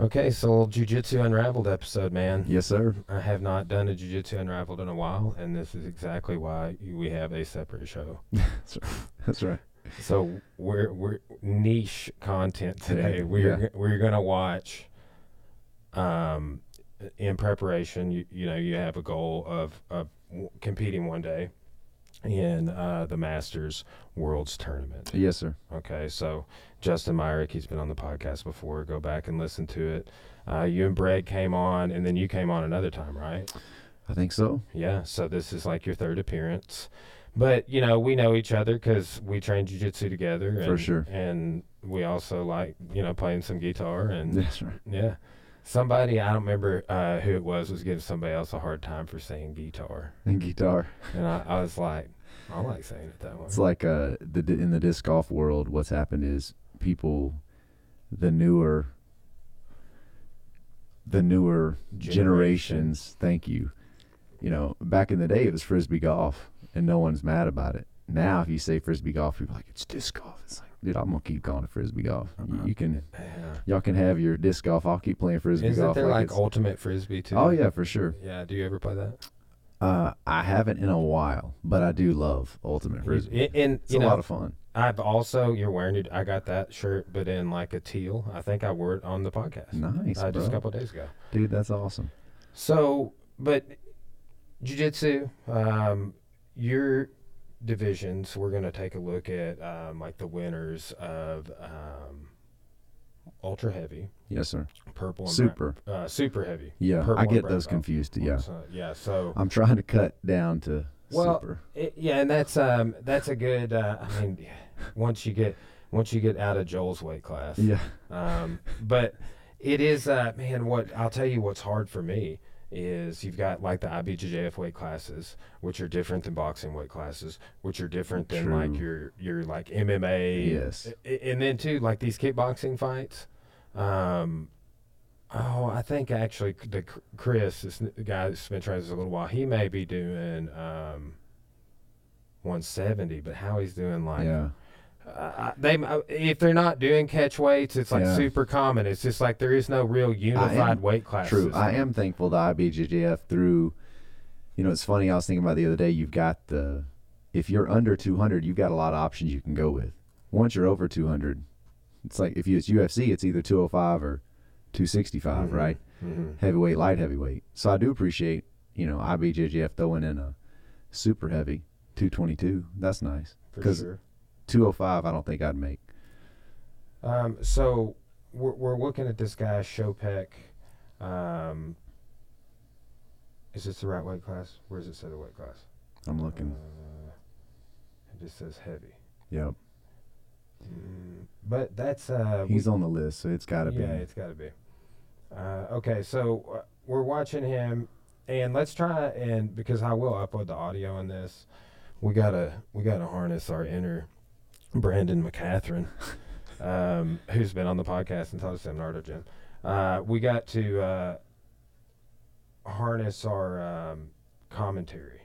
Okay, so Jiu-Jitsu Unraveled episode, man. Yes, sir. I have not done a Jiu-Jitsu Unraveled in a while, and this is exactly why we have a separate show. That's right. That's right. So we're we're niche content today. We're Yeah. we're gonna watch. Um, in preparation, you you know you have a goal of of competing one day in uh, the Masters Worlds Tournament. Yes, sir. Okay, so Justin Myrick, he's been on the podcast before. Go back and listen to it. Uh, you and Brad came on, and then you came on another time, right? I think so. Yeah. So this is like your third appearance, but you know we know each other because we train jujitsu together. For and- sure. And we also like you know playing some guitar and That's right. yeah. Somebody I don't remember uh, who it was was giving somebody else a hard time for saying guitar, And guitar. and I, I was like, I like saying it that way. It's like uh, the in the disc golf world, what's happened is people, the newer, the newer Generation. generations. Thank you. You know, back in the day, it was frisbee golf, and no one's mad about it. Now, if you say frisbee golf, people are like it's disc golf. It's like, dude, I'm gonna keep calling it frisbee golf. You, you can, yeah. y'all can have your disc golf. I'll keep playing frisbee Isn't golf. there like it's- ultimate frisbee too? oh yeah, for sure. Yeah. Do you ever play that? Uh, I haven't in a while, but I do love ultimate frisbee. And, and It's you a know, lot of fun. I've also you're wearing it. I got that shirt, but in like a teal. I think I wore it on the podcast Nice, uh, just a couple of days ago. dude. That's awesome. So, but jujitsu, um, your divisions. We're gonna take a look at um, like the winners of um, ultra heavy, Yes, sir. purple, and Super. uh, super heavy. Yeah, Purple I get those confused. Yeah, So, yeah. So I'm trying to cut down to Well, super. It, yeah, and that's um that's a good. Uh, I mean, once you get once you get out of Joel's weight class. Yeah, Um, but it is uh man. What I'll tell you, what's hard for me is you've got like the IBJJF weight classes, which are different than boxing weight classes, which are different than like your your like MMA. Yes. A- And then too like these kickboxing fights. Um, oh, I think actually the Chris, this guy that's been training this a little while, he may be doing um. 170, but how he's doing like yeah. Uh, they uh, if they're not doing catch weights, it's like Yeah. super common. It's just like there is no real unified weight class. True. I am thankful to IBJJF through. You know, it's funny. I was thinking about the other day. You've got the, if you're under 200, you've got a lot of options you can go with. Once you're over 200, it's like if you it's UFC, it's either 205 or 265, Mhm. right? Mhm. heavyweight, light heavyweight. So I do appreciate, you know, IBJJF throwing in a super heavy 222. That's nice. For 'Cause- sure. 205, I don't think I'd make. Um, so we're we're looking at this guy Shopek. Um, is this the right weight class? Where does it say the weight class? I'm looking. Uh, it just says heavy. Yep. Mm, but that's uh, He's on the list, so it's got to yeah, be. Yeah, it's got to be. Uh, okay, so uh, we're watching him, and let's try and because I will upload the audio on this. We gotta we gotta harness our inner Brandon McCatherine, um, who's been on the podcast and taught us in Nardo Gym. Uh, we got to uh, harness our um, commentary.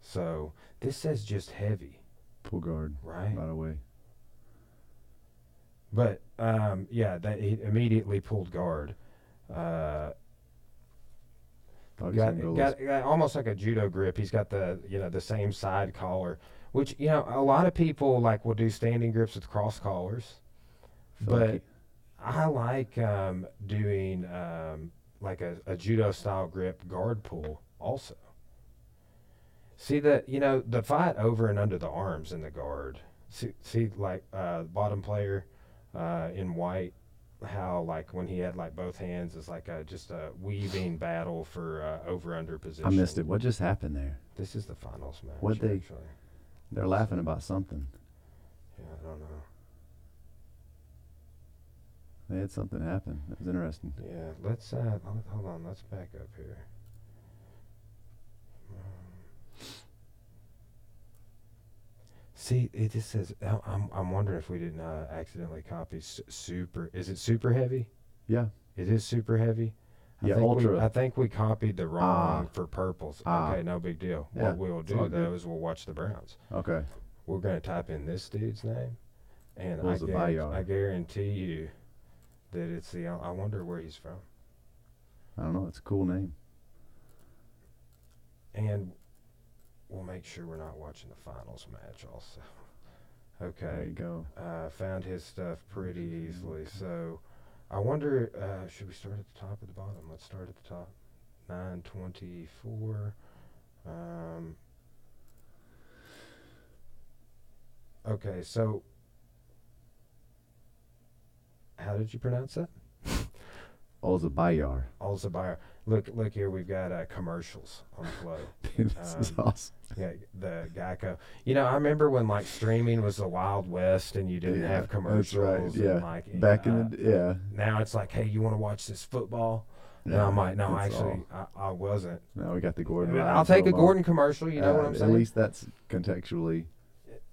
So this says just heavy, Pull guard, right? by the way. But um, yeah, that he immediately pulled guard. Uh, got, was gonna go got, got almost like a judo grip. He's got the you know the same side collar, which you know a lot of people like will do standing grips with cross collars, like but I like um, doing um, like a, a judo style grip guard pull also. See the you know the fight over and under the arms in the guard. See, see like uh, bottom player uh, in white, how like when he had like both hands, it's like a, just a weaving battle for uh, over under position. I missed it. What just happened there? This is the finals match. What'd they- Actually. They're laughing about something. Yeah, I don't know. They had something happen. That was interesting. Yeah, let's uh, hold- on. Let's back up here. Um, See, it just says. I- I'm I'm wondering if we didn't uh, accidentally copy super. Is it super heavy? Yeah. It is super heavy. I Yeah, think ultra. We, I think we copied the wrong Ah. for purples. Ah. Okay, no big deal. Yeah, what we'll do though is we'll watch the Browns. Okay. We're gonna type in this dude's name, and I, guarantee, I guarantee you, that it's the. I wonder where he's from. I don't know. It's a cool name. And we'll make sure we're not watching the finals match also. There Okay. you go. Uh, found his stuff pretty easily. So I wonder, uh, should we start at the top or the bottom? Let's start at the top. 924. Um, okay, so how did you pronounce that? Olzabayar. Also, buyer. Look, look here. We've got uh, commercials on Flow. Dude, this is Um, awesome. Yeah, the Geico. You know, I remember when like streaming was the Wild West and you didn't Yeah, have that's commercials. right, and, yeah. like Back uh, in the yeah. now it's like, hey, you want to watch this football? No, yeah, I'm like, no, actually, I, I wasn't. Now we got the Gordon. I'll Ryan take a. Gordon commercial. You know what Uh, I'm saying? At least that's contextually.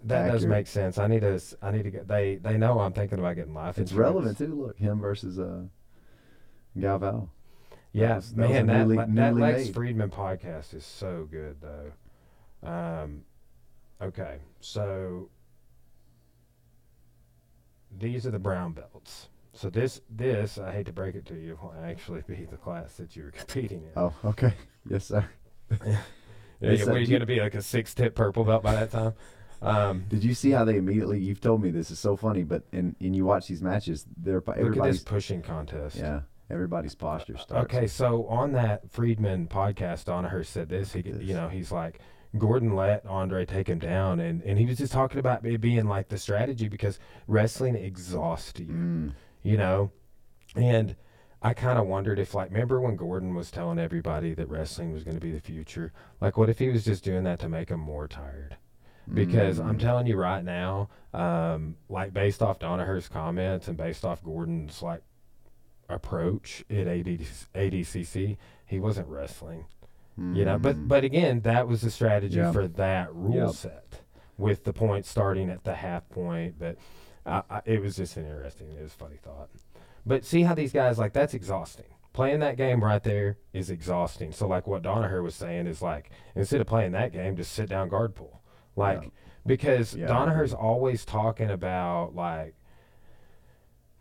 that does accurate. make sense. I need to. I need to get. They they know I'm thinking about getting life. It's insurance. relevant too. Look, him versus uh, Galvão. Yeah, was- that man, that newly- that newly Lex made. Fridman podcast is so good though. Um, okay, so these are the brown belts. So this this I hate to break it to you will actually be the class that you were competing in. Oh, okay. Yes, sir. yeah, a- are you going to be like a six tip purple belt by that time? Um, Did you see how they immediately? You've told me this is so funny, but and and you watch these matches, they're look at this everybody's pushing contest. yeah, everybody's posture starts. Okay, so on that Fridman podcast, Danaher said this. He, you know, he's like, Gordon let Andre take him down, and, and he was just talking about it being like the strategy because wrestling exhausts you, Mm, you know, and I kind of wondered if, like, remember when Gordon was telling everybody that wrestling was going to be the future? Like, what if he was just doing that to make them more tired? because I'm mm. telling you right now, um, like based off Danaher's comments and based off Gordon's like approach at AD, ADCC, he wasn't wrestling. You know, but Mm. but again, that was the strategy for that rule Yep. set with the point starting at the half point. But I, I, it was just an interesting, it was a funny thought. But see how these guys like that's exhausting. Playing that game right there is exhausting. So like what Danaher was saying is like instead of playing that game, just sit down guard pull. Like Yeah. because Yeah, Danaher's always talking about like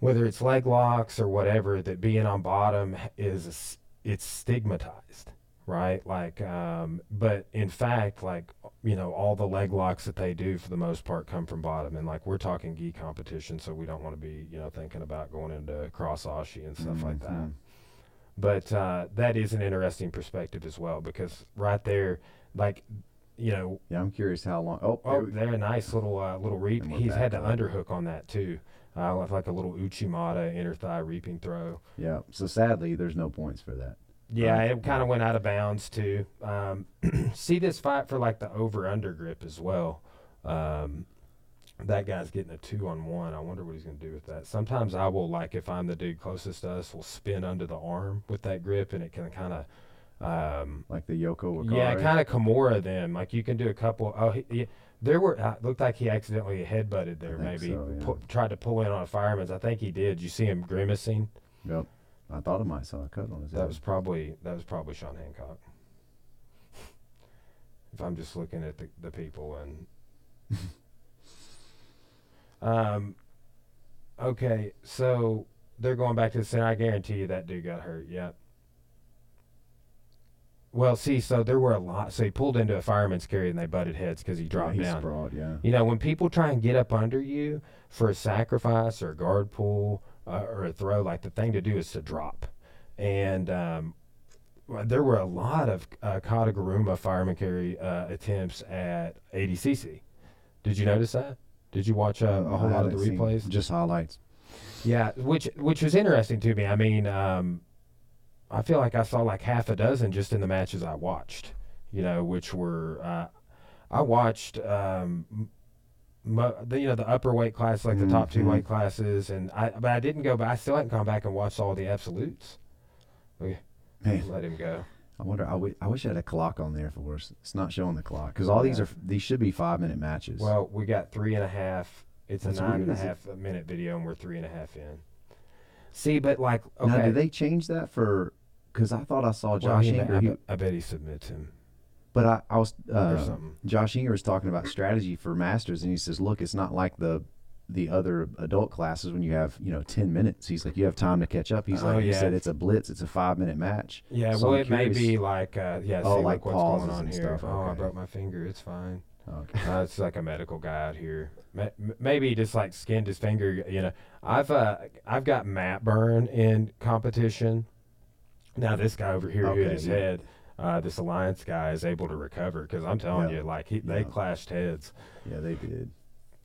whether it's leg locks or whatever that being on bottom is it's stigmatized right like um but in fact like you know all the leg locks that they do for the most part come from bottom and like we're talking gi competition so we don't want to be you know thinking about going into cross ashi and stuff like that Mhm. but uh, that is an interesting perspective as well because right there like you know Yeah, I'm curious how long. Oh, Oh, there they're a nice little uh, little reap. And He's had the underhook on that too, uh, with like a little Uchimata inner thigh reaping throw. yeah. So sadly, there's no points for that. Yeah, Right. it kind of went out of bounds too. Um, see this fight for like the over under grip as well. Um, that guy's getting a two on one. I wonder what he's gonna do with that. Sometimes I will like if I'm the dude closest to us, will spin under the arm with that grip, and it can kind of. Um, Like the Yoko Wakare. yeah, kind of Kimura them. Like you can do a couple. Oh, he, he, there were. Uh, looked like he accidentally headbutted there. Maybe so, yeah. pu- tried to pull in on a fireman's. I think he did. You see him grimacing. Yep. I thought I might saw a cut on his That head. was probably that was probably Sean Hancock. if I'm just looking at the the people and. um. Okay, so they're going back to the center. I guarantee you that dude got hurt. Yep. Well, see, so there were a lot. So he pulled into a fireman's carry and they butted heads because he Yeah, dropped he's down. broad. Yeah. You know, when people try and get up under you for a sacrifice or a guard pull uh, or a throw, like the thing to do is to drop. And um, there were a lot of uh, Kataguruma fireman carry uh, attempts at ADCC. Did you notice that? Did you watch uh, a whole lot of the replays? Just highlights. Yeah, which which was interesting to me. I mean, um, I feel like I saw like half a dozen just in the matches I watched. You know, which were uh, I watched. Um, mo- the, you know the upper weight class, like the top two Mhm. weight classes, and I but I didn't go. But I still haven't gone back and watched all the absolutes. Man, Let him go. I wonder. I wish I had a clock on there for us. It's not showing the clock because all these are these should be five minute matches. Well, we got three and a half. It's That's a nine weird, and a is it? minute video, and we're three and a half in. See, but like, okay, now, did they change that for? Because I thought I saw well, Josh he Inger, I, I bet he submits him but I, I was or uh, something. Josh Hinger was talking about strategy for Masters, and he says, "Look, it's not like the the other adult classes when you have you know ten minutes. He's like, you have time to catch up. He's Oh, like, he said it's a blitz. It's a five minute match. Yeah, So well, I'm it may be like, uh, yeah, Oh, see, like what's going on here. stuff, Oh, I broke my finger. It's fine. Okay. Uh, it's like a medical guy out here. Maybe he just like skinned his finger. You know, I've uh, I've got mat burn in competition. Now this guy over here who hit his yeah. head. Uh, this alliance guy is able to recover because I'm telling Yeah. you, like he, they clashed heads. Yeah, they did.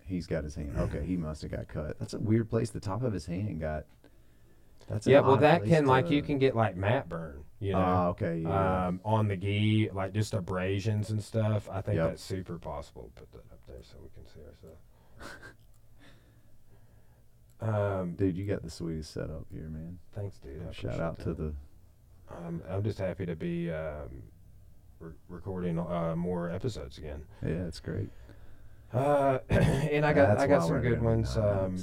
He's got his hand. Okay, he must have got cut. That's a weird place. The top of his hand got. That's yeah, well, that can like you can get like mat Burn. You know, Ah, okay. Yeah. um, on the gi, like just abrasions and stuff. I think Yep. that's super possible. Put that up there so we can see ourselves. um, dude, you got the sweetest setup here, man. thanks, dude. Shout out to the. Um, I'm just happy to be um, re- recording uh, more episodes again. Yeah, it's great. Uh, and I got I got some good ones. Um.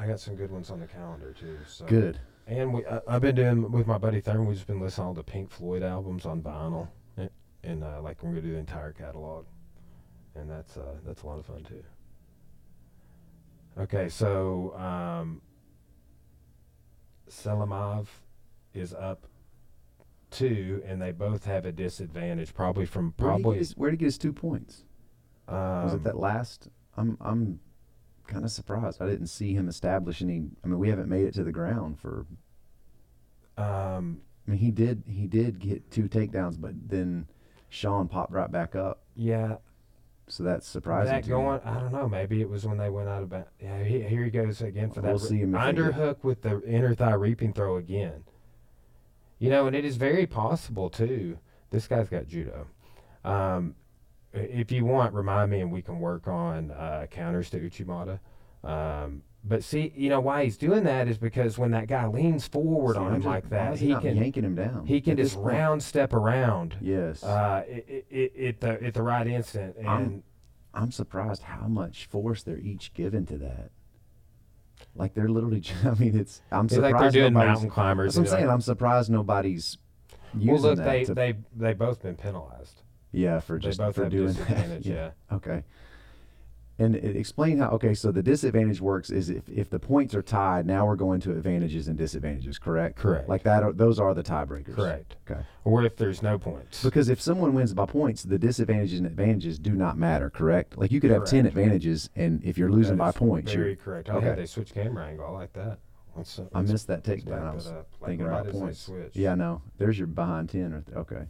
I got some good ones on the calendar too. So Good. And we, I, I've been doing with my buddy Thurman. We've just been listening to all the Pink Floyd albums on vinyl, and, and uh, like we're gonna do the entire catalog, and that's uh, that's a lot of fun too. Okay, so um, Selimov is up two, and they both have a disadvantage, probably from Where did he get probably. where did he get his two points? Um, Was it that last? I'm I'm kind of surprised. I didn't see him establish any. I mean, we haven't made it to the ground for. Um, I mean, he did he did get two takedowns, but then Sean popped right back up. yeah, So that's surprising. that going, I don't know. Maybe it was when they went out of bounds. Yeah, he, here he goes again for that. We'll see him underhook with the inner thigh reaping throw again. You know, and it is very possible too. This guy's got judo. Um, if you want, remind me, and we can work on uh, counters to Uchimata. Um, but see, you know why he's doing that is because when that guy leans forward See, on him just- like that, is he can yanking him down. he can just round step around Yes. uh, i i i at the at the right instant, and I'm- I'm surprised how much force they're each given to that. Like they're literally. I mean, it's. I'm it's surprised like they're doing mountain climbers. That's what I'm saying. like- I'm surprised nobody's using well, look, that. they to, they they both been penalized. yeah, for just for doing that. yeah. Okay. And it, explain how. Okay, so the disadvantage works is if, if the points are tied, now we're going to advantages and disadvantages. Correct. Correct. Like that. Are, those are the tiebreakers. correct. Okay. Or if there's no points. Because if someone wins by points, the disadvantages and advantages do not matter. Correct. Like you could have ten advantages, and if you're losing by points, Very you're. correct. Oh okay. yeah, they switch camera angle. I like that. Let's, uh, I missed that takedown. I was. Like thinking right about points. switch. Yeah, know. There's your behind ten. Right. Okay.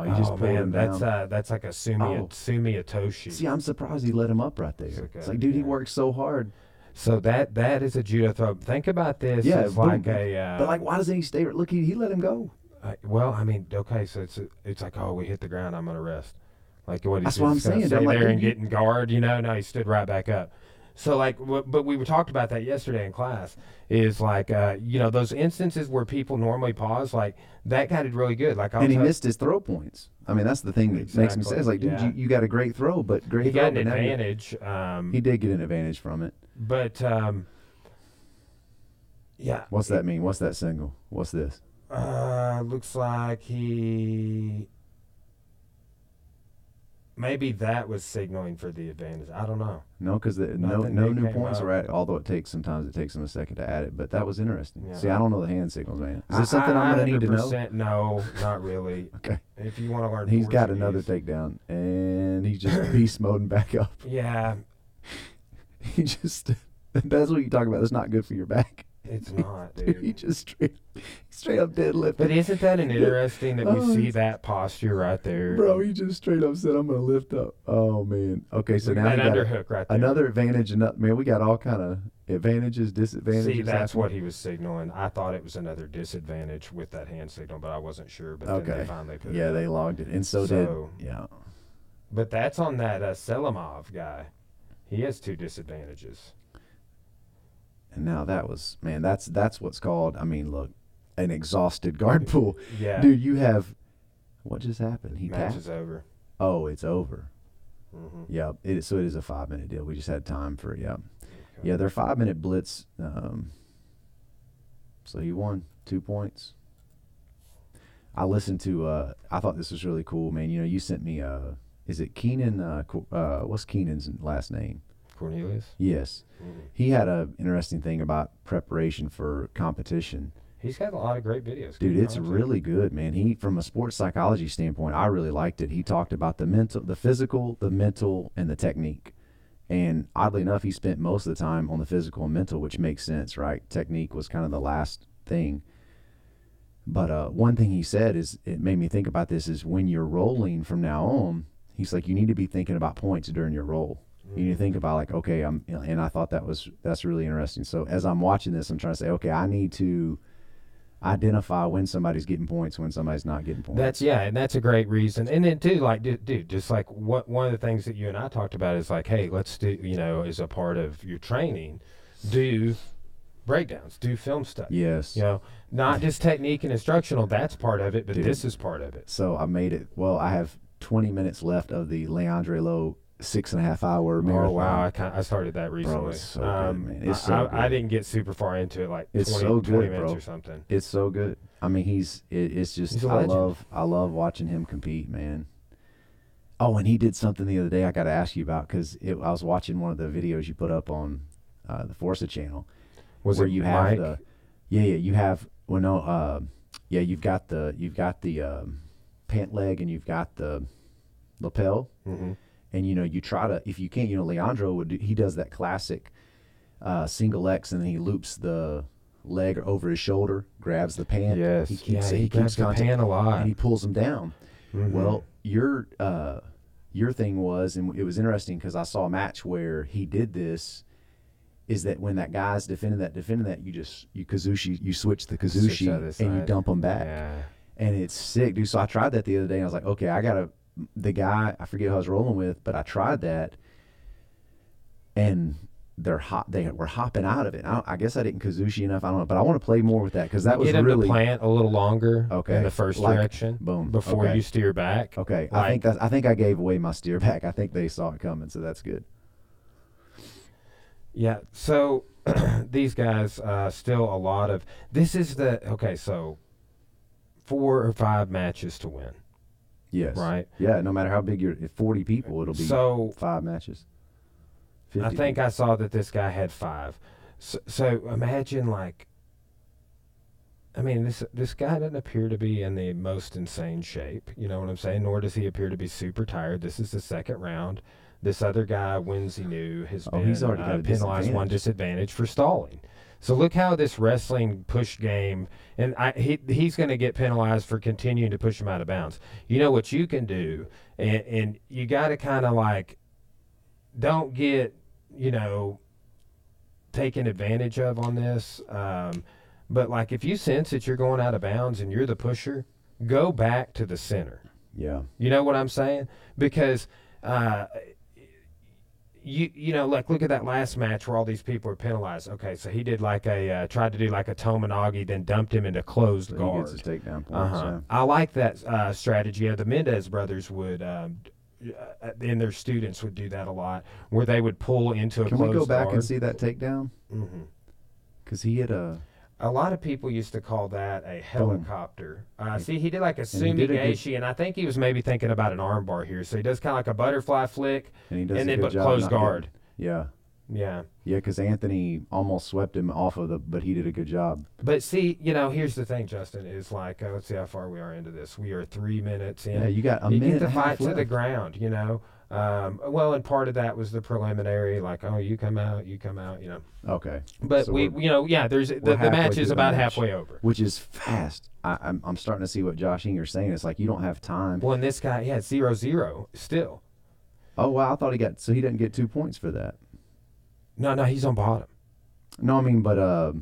Oh, you just oh pulled man, him down. that's uh that's like a Sumi Oh. Sumi Otoshi. See, I'm surprised he let him up right there. It's It's, like, dude, he worked so hard. so that that is a judo throw. Think about this. Yeah, as boom. like a. Uh, But like, why doesn't he stay? Look, he, he let him go. Uh, well, I mean, okay, so it's it's like, oh, we hit the ground, I'm gonna rest. Like what? he That's what I'm he's gonna saying. Stay I'm like, there and you- get in guard, you know? No, he stood right back up. So like, w- but we were talked about that yesterday in class. Is like, uh, you know, those instances where people normally pause, like that guy did really good. Like, I'll and he missed his throw points. I mean, that's the thing that makes me Exactly, say, it's like, dude, yeah. you, you got a great throw, but great he throw. got an but now you- advantage. Um, He did get an advantage from it. but um, yeah, What's that mean? What's that single? What's this? Uh, looks like he. Maybe that was signaling for the advantage. I don't know. No, because no Nothing no new came points up. are added. Although it takes sometimes it takes them a second to add it, but that was interesting. Yeah. See, I don't know the hand signals, man. Is this something I, I'm gonna need to know? No, not really. Okay. If you want to learn, He's got another takedown, and he's just beast moding back up. Yeah, He just that's what you talk about. That's not good for your back. It's not, Dude, he just straight straight up deadlift. But isn't that an interesting that we Oh, see that posture right there, Bro, he just straight up said, "I'm gonna lift up." Oh man. Okay, so Look now that we got a- underhook right there. another advantage. And man, we got all kind of advantages, disadvantages. See, that's what he was signaling. I thought it was another disadvantage with that hand signal, but I wasn't sure. But then they finally put Yeah, they logged it, and so, So- did yeah. But that's on that uh, Selimov guy. He has two disadvantages. And now that was man. That's that's what's called. I mean, look, an exhausted guard pool, Yeah, dude. You have what just happened? He match tapped. is over. Oh, it's over. hmm Yeah, it is, so it is a five minute deal. We just had time for it. Yeah, yeah. Their five minute blitz. Um, so he won two points. I listened to. Uh, I thought this was really cool, man. You know, you sent me uh, is it Keenan? Uh, uh, what's Keenan's last name? Cornelius. Yes, Mhm. he had a interesting thing about preparation for competition. He's got a lot of great videos. Dude, it's really good, man. He from a sports psychology standpoint, I really liked it. He talked about the mental, the physical, the mental, and the technique. And oddly enough, he spent most of the time on the physical and mental, which makes sense, right? Technique was kind of the last thing. But uh, one thing he said is it made me think about this is when you're rolling from now on, he's like you need to be thinking about points during your roll. You think about like, okay, I'm, and I thought that was that's really interesting. So as I'm watching this, I'm trying to say, okay, I need to identify when somebody's getting points, when somebody's not getting points. That's yeah, and that's a great reason. And then too, like, dude, dude, just like what one of the things that you and I talked about is like, hey, let's do, you know, as a part of your training, do breakdowns, do film study. yes. You know, not just technique and instructional. That's part of it, but Dude. this is part of it. So I made it. Well, I have 20 minutes left of the Leandro Lo six and a half hour marathon. Oh wow, I kind I started that recently. Bro, it's so good, um, man. It's I, so I, I didn't get super far into it, like It's 20, so 20 good, minutes bro. or something. It's so good. I mean, he's. It, it's just. I love. I love watching him compete, man. Oh, and he did something the other day. I got to ask you about because I was watching one of the videos you put up on uh, the Forza channel. Was where it you have Mike? the yeah yeah you have well no uh, yeah you've got the you've got the um, pant leg and you've got the lapel Mhm. And you know you try to if you can't you know Leandro would do, he does that classic uh, single X and then he loops the leg over his shoulder grabs the pant Yes, he keeps yeah, he, he keeps the contact, pan a lot. and he pulls him down Mhm. well, your uh, your thing was, and it was interesting because I saw a match where he did this. Is that when that guy's defending that, defending that, you just you kazushi, you switch the kazushi and you dump him back, yeah. and it's sick, dude. So I tried that the other day, and I was like, okay, I gotta. The guy, I forget who I was rolling with, but I tried that, and they're hot. They were hopping out of it. I, I guess I didn't kazushi enough. I don't know, but I want to play more with that because that was Get really to plant a little longer Okay, in the first like- direction boom before okay. you steer back. Okay, I think that's. I think I gave away my steer back. I think they saw it coming, so that's good. Yeah. So these guys uh, still a lot of this is the okay. So four or five matches to win, Yes. right? Yeah. No matter how big you're, if forty people, it'll be So five matches. 50 I think I saw that this guy had five. So, so imagine like. I mean, this this guy doesn't appear to be in the most insane shape. You know what I'm saying? Nor does he appear to be super tired. This is the second round. This other guy, Winsey knew, has Oh, been he's already got uh, a penalized one disadvantage for stalling. So look how this wrestling push game, and I, he he's going to get penalized for continuing to push him out of bounds. You know what you can do, and, and you got to kind of like, don't get, you know, taken advantage of on this. Um, but like if you sense that you're going out of bounds and you're the pusher, go back to the center. Yeah. You know what I'm saying? Because uh, you you know like look at that last match where all these people were penalized. Okay, so he did like a uh, tried to do like a Tomoe Nage, then dumped him into closed So he gets his takedown points. Uh-huh. I like that uh, strategy. Yeah, the Mendes brothers would. Um, uh, and their students would do that a lot, where they would pull into a. Can we go back guard. and see that takedown? Mhm. Because he had a. A lot of people used to call that a helicopter. Uh, see, he did like a sumi gaeshi, and I think he was maybe thinking about an armbar here. So he does kind of like a butterfly flick, And he does and then but close guard. getting- yeah. Yeah, Yeah, because Anthony almost swept him off of the, but he did a good job. but see, you know, here's the thing, Justin is like, uh, let's see how far we are into this. We are three minutes in. Yeah, you got a you minute get the fight to the ground, you know. Um, well, and part of that was the preliminary, like, oh, you come out, you come out, you know. Okay. But So we, you know, yeah, there's the, the match is about match. halfway over. Which is fast. I, I'm, I'm starting to see what Josh Hinger's saying. It's like you don't have time. Well, and this guy, yeah, zero zero still. Oh, wow. I thought he got, so he didn't get two points for that. No, no, he's on bottom. No, I mean, but uh,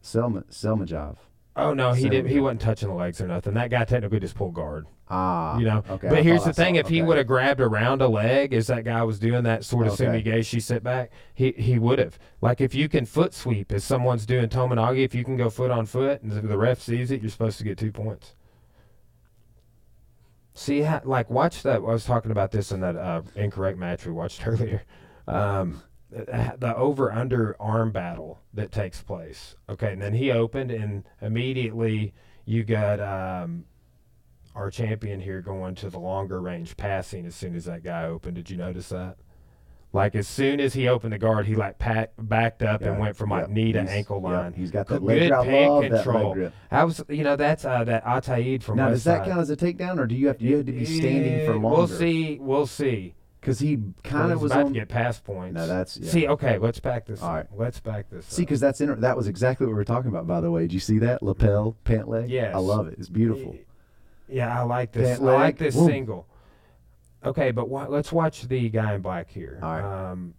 Selma, Selmajov. Oh no, he didn't. He wasn't touching the legs or nothing. That guy technically just pulled guard. Ah, you know. Okay. I but here's the thing: if he would have grabbed around a leg as that guy was doing that sort of Okay. sumi gaeshi sit back, he he would have. Like if you can foot sweep as someone's doing tomoe nage, if you can go foot on foot and the, the ref sees it, you're supposed to get two points. See, how, like watch that. I was talking about this in that uh, incorrect match we watched earlier. Um, the over under arm battle that takes place. Okay, and then he opened, and immediately you got um, our champion here going to the longer range passing as soon as that guy opened. Did you notice that? Like as soon as he opened the guard, he like pack, backed up and went from like yep, knee to ankle line. he's got that Good leg grip. I pin control. leg grip. I was, you know, that's uh, that Ataid from Now, West does that Side. count as a takedown, or do you have to, you have to be standing for Eh, longer? We'll see. We'll see. Because he kind of was about on. to get pass points. No, that's yeah. See, okay, let's back this. All up. right. Let's back this. See, because that's inter- that was exactly what we were talking about. By the way, did you see that lapel pant leg? Yes. I love it. It's beautiful. Yeah, I like this. Pant I like this boom. single. Okay, but wa- let's watch the guy in black here. All right. Um,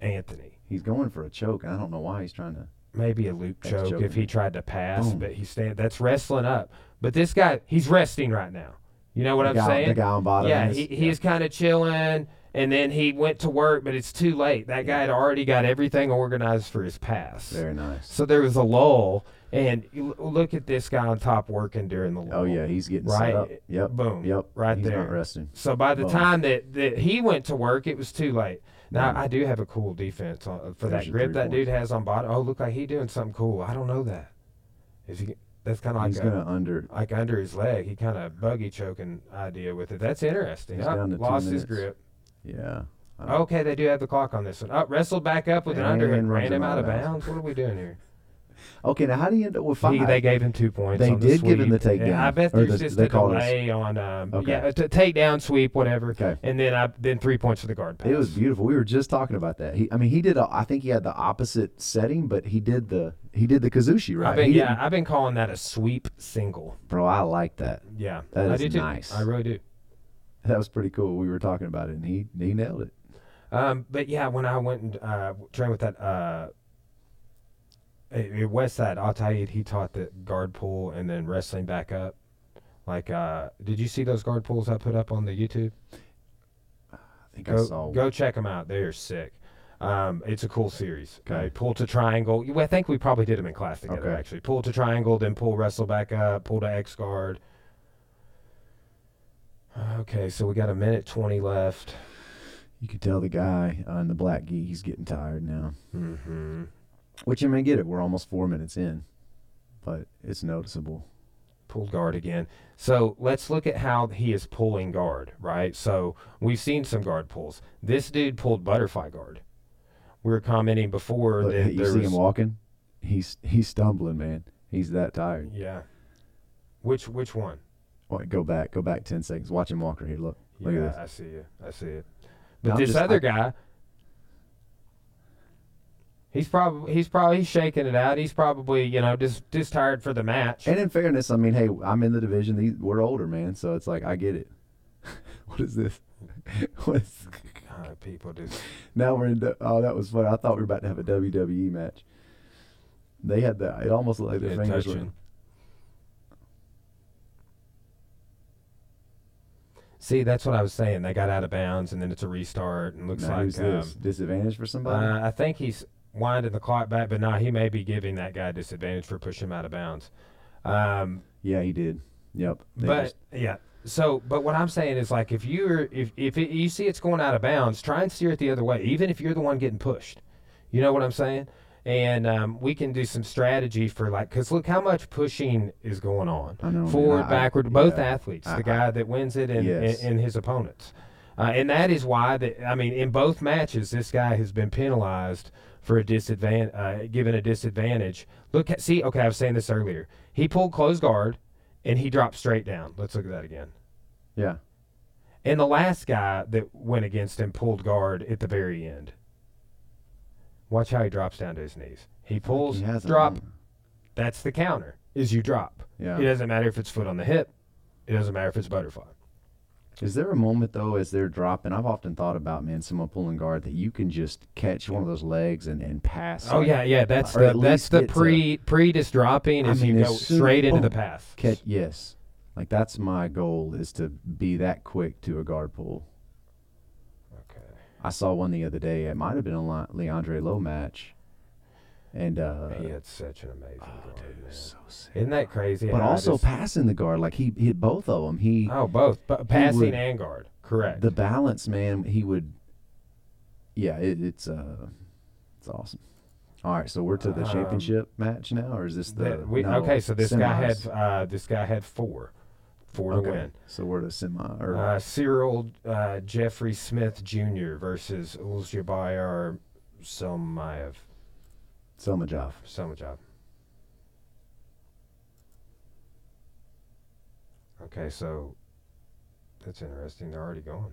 Anthony. He's going for a choke. I don't know why he's trying to. Maybe a loop choke if he tried to pass, Boom. but he's stand. That's wrestling up. But this guy, he's resting right now. You know what the I'm guy, saying? The guy on bottom. yeah, is- he, he's kind of chilling, and then he went to work, but it's too late. That guy had already got everything organized for his pass. very nice. So there was a lull, and look at this guy on top working during the lull. Oh yeah, he's getting Right. set up. Yep. Boom. Yep. Right he's there. Not resting. So by the Boom. time that, that he went to work, it was too late. Now Boom. I do have a cool defense on, for There's that grip that dude has on bottom. Oh, look like he doing something cool. I don't know that. Is he? That's kind of like he's gonna under. like under his leg. He kind of buggy choking idea with it. That's interesting. He's Oh, down to two lost his grip. Yeah. Okay, they do have the clock on this one. Up, wrestled back up with an And underhook, runs ran him him out of bounds. What are we doing here? Okay, now how do you end up with five? He, they gave him two points. They on the did give him the takedown, Yeah, I bet there's the- just they a us- delay on um, Okay. yeah, t- takedown, sweep, whatever. Okay. And then I then three points for the guard pass. It was beautiful. We were just talking about that. He, I mean, he did. A, I think he had the opposite setting, but he did the he did the Kazushi right. I've been, yeah, I've been calling that a sweep single. bro, I like that. Yeah, That I is do too. nice. I really do. That was pretty cool. We were talking about it, and he he nailed it. Um, but yeah, when I went and uh, trained with that uh, eh, eh, West Side Altaid, he taught the guard pull and then wrestling back up. Like, uh, did you see those guard pulls I put up on the YouTube? I think I Go, saw. go check them out. They are sick. Um, it's a cool series. Okay. Okay. Pull to triangle. I think we probably did them in class together, Okay. actually. Pull to triangle, then pull wrestle back up, pull to X guard. Okay, so we got a minute 20 left. You could tell the guy on the black gi, he's getting tired now. hmm Which I I get it. We're almost four minutes in, but it's noticeable. Pulled guard again. So let's look at how he is pulling guard, right? So we've seen some guard pulls. This dude pulled butterfly guard. We were commenting before Look, that you there see was, him walking. He's he's stumbling, man. He's that tired. Yeah. Which which one? Wait, go back. Go back ten seconds. Watch him walk right here. Look. Look yeah, at this. I see it. I see it. But I'm this just- other I- guy, he's probably he's probably shaking it out. He's probably you know just just tired for the match. And in fairness, I mean, hey, I'm in the division. These, we're older, man. So it's like I get it. what is this? what is, God, people do. now we're in. The, oh, that was funny. I thought we were about to have a WWE match. They had that. It almost looked like their fingers were. See, that's what I was saying. They got out of bounds, and then it's a restart, and looks Now, like who's um, this? Disadvantage for somebody? uh, I think he's winding the clock back, but nah, he may be giving that guy disadvantage for pushing him out of bounds. Um, yeah, he did. Yep. They but just- yeah. So, but what I'm saying is like if you're if if it, you see it's going out of bounds, try and steer it the other way, even if you're the one getting pushed. You know what I'm saying? And um, we can do some strategy for like because look how much pushing is going on. I know, man. Forward, I- backward, both yeah. athletes. I- the guy that wins it and, Yes. and, and his opponents. Uh, and that is why that I mean in both matches this guy has been penalized for a disadvantage, uh, given a disadvantage. Look, at, see, okay, I was saying this earlier. He pulled closed guard, and he dropped straight down. Let's look at that again. yeah. And the last guy that went against him pulled guard at the very end. Watch how he drops down to his knees. He pulls, He drop. That's the counter. Is you drop. Yeah. It doesn't matter if it's foot on the hip. It doesn't matter if it's butterfly. Is there a moment though, as they're dropping? I've often thought about man, someone pulling guard that you can just catch one of those legs and, and pass. Oh yeah, yeah. That's the that's the get to- pre pre just dropping I mean, you go straight into the pass. Catch yes, like that's my goal is to be that quick to a guard pull. Okay. I saw one the other day. It might have been a Le- Leandro Lo match, and uh, He had such an amazing oh, guard, dude, man. so sick. Isn't that crazy? But also just- passing the guard, like he hit both of them. He oh, both, but passing would- and guard. Correct. the balance, man. He would. Yeah, it, it's uh, it's awesome. All right, so we're to the Um, championship match now, or is this the? We, no, okay, so this guy had uh, this guy had four, four to okay. win. So we're the semi or Uh, Cyril uh, Jeffrey Smith Jr. versus Ulzyabayar Selmayev. Selmajov. Selmajov. Okay, so that's interesting. They're already going.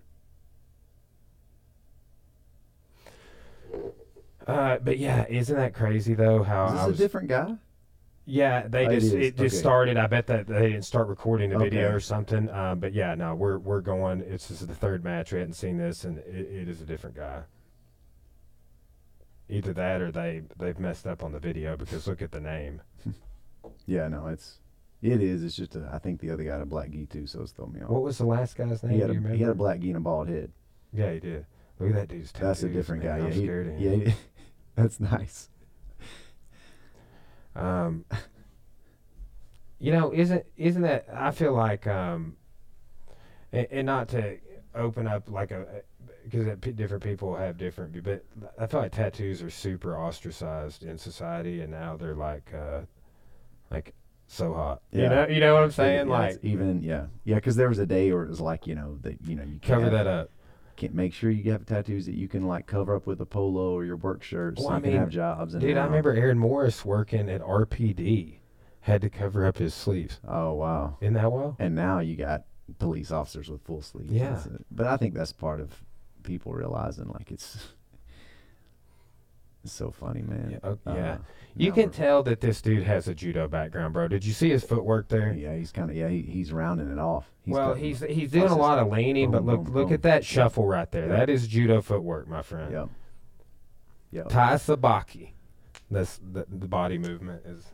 Uh, but yeah, isn't that crazy though? How Is this I a was, different guy? yeah, they Oh, just is. it, just Okay. started. I bet that they didn't start recording the video or something. Um, but yeah, no, we're we're going. It's this is the third match. We hadn't seen this, and it, it is a different guy. Either that or they they've messed up on the video because look at the name. Yeah, no, it's it is. It's just a, I think the other guy had a black gi too, so it's throwing me off. What was the last guy's name? he had a he had a black gi and a bald head. Yeah, he did. Look at that dude's That's a different man. guy. I'm Yeah, he- scared of him. yeah, he- that's nice. Um, you know, isn't isn't that? I feel like, um, and, and not to open up like a because different people have different, but I feel like tattoos are super ostracized in society, and now they're like, uh, like so hot. You Yeah. know, you know what I'm saying? Yeah, like even yeah, yeah, because there was a day where it was like you know that you know you cover that up. Can't make sure you have tattoos that you can like cover up with a polo or your work shirt, so Well, I mean, have jobs. And Dude, I remember Aaron Morris working at RPD, had to cover up his sleeves. Oh wow! Isn't that well? And now you got police officers with full sleeves. Yeah. But I think that's part of people realizing like it's it's so funny, man. Yeah, oh, Uh, yeah. You can tell that this dude has a judo background, bro. Did you see his footwork there? Yeah, he's kind of yeah. He, he's rounding it off. He's well, he's he's doing a lot of leaning, but look boom, look boom. at that shuffle right there. Yeah. That is judo footwork, my friend. Yep. Yep. Tai Sabaki. That's the, the body movement is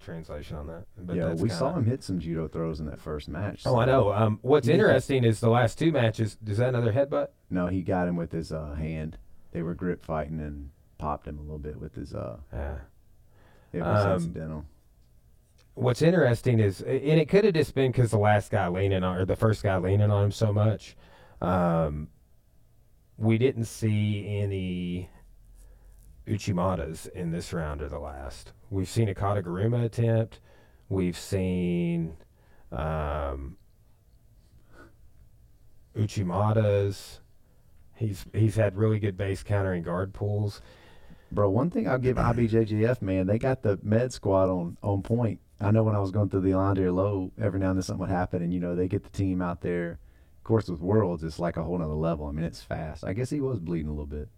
translation on that. But yeah, we kinda- saw him hit some judo throws in that first match. Oh, I know. Um, what's interesting is the last two matches. Is that another headbutt? No, he got him with his uh, hand. They were grip fighting and popped him a little bit with his uh. Yeah. It was Um, incidental. what's interesting is, and it could have just been because the last guy leaning on, or the first guy leaning on him so much. Um, we didn't see any Uchimatas in this round or the last. We've seen a Kataguruma attempt. We've seen um, Uchimatas. He's he's had really good base countering guard pulls. Bro, one thing I'll give IBJJF, man, they got the med squad on on point. I know when I was going through the Leandro Lo, every now and then something would happen, and you know they get the team out there. Of course, with Worlds, it's like a whole nother level. I mean, it's fast. I guess he was bleeding a little bit,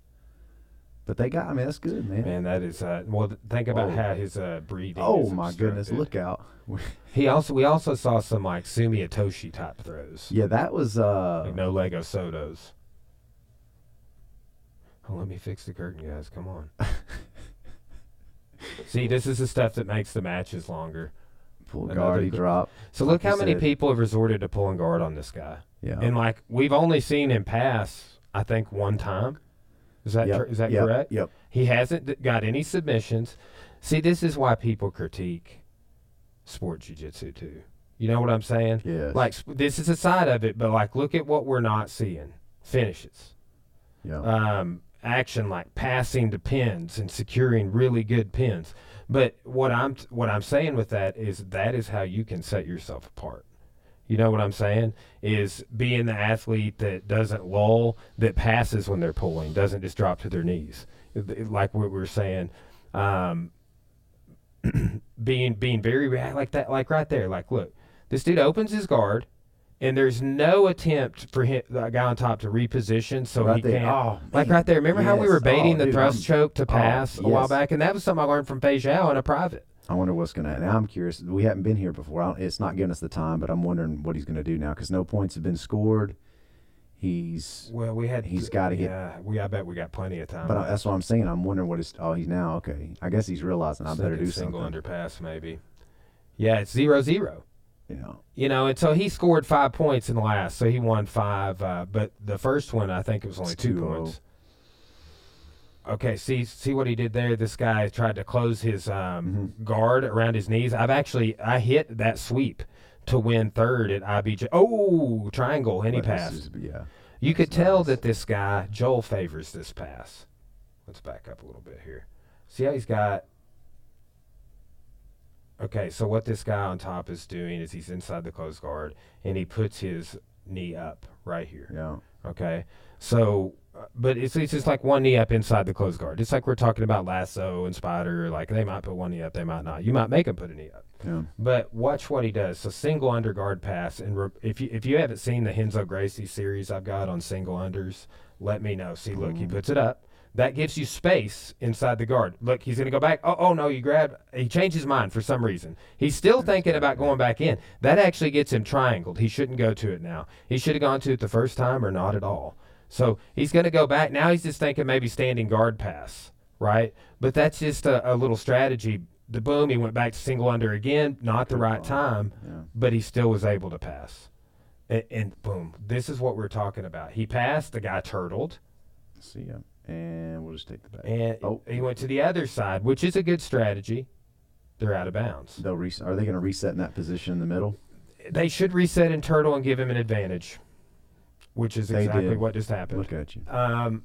but they got. I mean, that's good, man. Man, that is uh, well. Think about Oh. how his uh, breathing. oh my goodness, look out! He also we also saw some like Sumi Otoshi type throws, yeah, that was uh, like no Lego Sotos. Oh, let me fix the curtain, guys. Come on. See, this is the stuff that makes the matches longer. another guard. He dropped. So Like look how many said. people have resorted to pulling guard on this guy, Yeah, and like we've only seen him pass, I think one time. Is that Yep, tr- is that yep, correct? Yep. He hasn't got any submissions. See, this is why people critique sport jiu-jitsu too. You know what I'm saying? Yeah. Like this is a side of it, but like look at what we're not seeing. Finishes. yeah. Um, action like passing to pins and securing really good pins. But what I'm what I'm saying with that is that is how you can set yourself apart. You know what I'm saying? Is being the athlete that doesn't lull, that passes when they're pulling, doesn't just drop to their knees. Like what we were saying, um, being being very like that, like right there. Like, look, this dude opens his guard, and there's no attempt for him, the guy on top to reposition, so right he there. can't. Oh, Like right there. Remember how we were baiting Oh, the dude, thrust I'm- choke to oh, pass a while back, and that was something I learned from Fei Zhao in a private. I wonder what's gonna. Now I'm curious. We haven't been here before. I don't, it's not giving us the time, but I'm wondering what he's gonna do now because no points have been scored. He's. Well, we had. He's gotta get- Yeah, we. I bet we got plenty of time. But I, that's what I'm saying. I'm wondering what is. Oh, he's now okay. I guess he's realizing I better do single something. underpass, maybe. Yeah, it's zero zero. You know. You know, and so he scored five points in the last, so he won five. Uh, but the first one, I think it was only It's two 2-0. points. Okay, see see what he did there. This guy tried to close his um, Mm-hmm. guard around his knees. I've actually I hit that sweep to win third at IBJ. Oh, triangle, and he passed. yeah. You could tell nice. that this guy Joel favors this pass. Let's back up a little bit here. See how he's got. Okay, so what this guy on top is doing is he's inside the closed guard and he puts his knee up right here. Yeah. Okay, so but it's it's just like one knee up inside the closed guard. It's like we're talking about lasso and spider. Like they might put one knee up, they might not. You might make them put a knee up. Yeah. But watch what he does. So single under guard pass, and re- if you if you haven't seen the Renzo Gracie series I've got on single unders, let me know. See, look, he Mm. puts it up. That gives you space inside the guard. Look, he's gonna go back. Oh, oh no, you grab. He changed his mind for some reason. He's still thinking about going back in. That actually gets him triangled. He shouldn't go to it now. He should have gone to it the first time or not at all. So he's gonna go back now. He's just thinking maybe standing guard pass, right? But that's just a, a little strategy. The boom, he went back to single under again, not the right time Yeah. but he still was able to pass. And, and boom, this is what we're talking about. He passed, the guy turtled, See ya. And we'll just take the back. and Oh. he went to the other side, which is a good strategy. They're out of bounds. They'll res- Are they going to reset in that position in the middle? They should reset and turtle and give him an advantage, which is They exactly did. what just happened. Look at you. Um,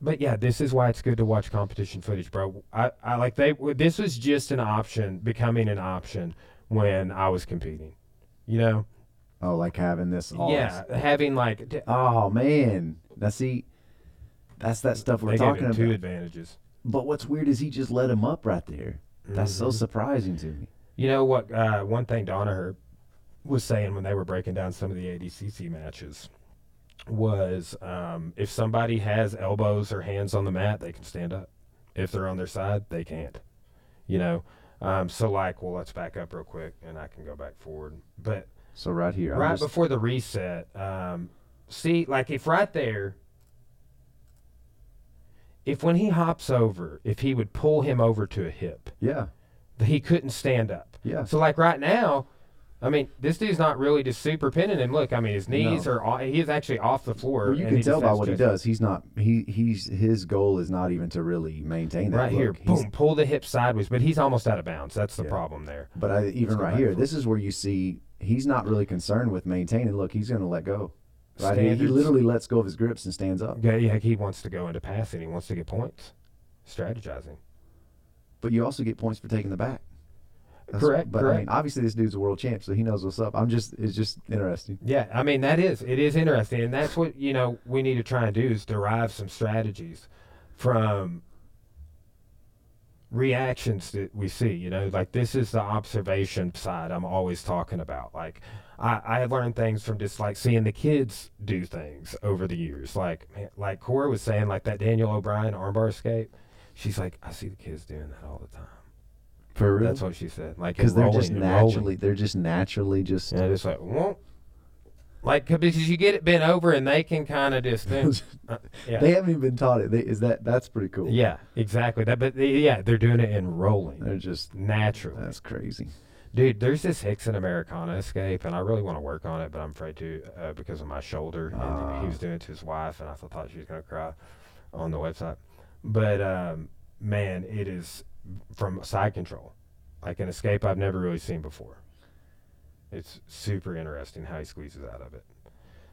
but yeah, this is why it's good to watch competition footage, bro. I, I like they. This was just an option, becoming an option when I was competing. You know, Oh, like having this. Oh, yeah, having like d- Oh man. Now see, that's that stuff we're they gave talking him two about. advantages. But what's weird is he just let him up right there. That's so Mhm. surprising to me. You know what? Uh, one thing Danaher was saying when they were breaking down some of the ADCC matches was um, if somebody has elbows or hands on the mat, they can stand up. If they're on their side, they can't. You know. Um, so like, well, let's back up real quick, and I can go back forward. But So right here, right just- before the reset, um, see, like if right there, if when he hops over, if he would pull him over to a hip, yeah, he couldn't stand up. yeah. So like right now, I mean, this dude's not really just super pinning him. Look, I mean, his knees No. are he's actually off the floor. Well, you can tell by what he does. He's not. He he's his goal is not even to really maintain that Right here. He's- boom, pull the hip sideways, but he's almost out of bounds. That's the Yeah. problem there. But I, even right here, this is where you see he's not really concerned with maintaining. Look, he's going to let go. Right here, he literally lets go of his grips and stands up. Yeah, yeah, he wants to go into passing. He wants to get points, strategizing. But you also get points for taking the back. That's- Correct, But I mean, correct. obviously, this dude's a world champ, so he knows what's up. I'm just, it's just interesting. Yeah, I mean that is it is interesting, and that's what you know we need to try and do is derive some strategies from reactions that we see. You know, like this is the observation side I'm always talking about. Like I I have learned things from just like seeing the kids do things over the years. Like man, like Cora was saying, like that Daniel O'Brien armbar escape. She's like, I see the kids doing that all the time. For real, That's what she said. Like because they're just naturally, they're just naturally just. Yeah, just like, whoop. Like, 'cause because you get it bent over and they can kind of just think. uh, yeah. They haven't even been taught it. They, is that that's pretty cool? yeah, exactly. That, but they, yeah, they're doing it in rolling they're just naturally. that's crazy. Dude, there's this Rickson Americana escape, and I really want to work on it, but I'm afraid to uh, because of my shoulder. And Ah. he was doing it to his wife, and I thought she was going to cry on the website. But um, man, it is from side control, like an escape I've never really seen before. It's super interesting how he squeezes out of it.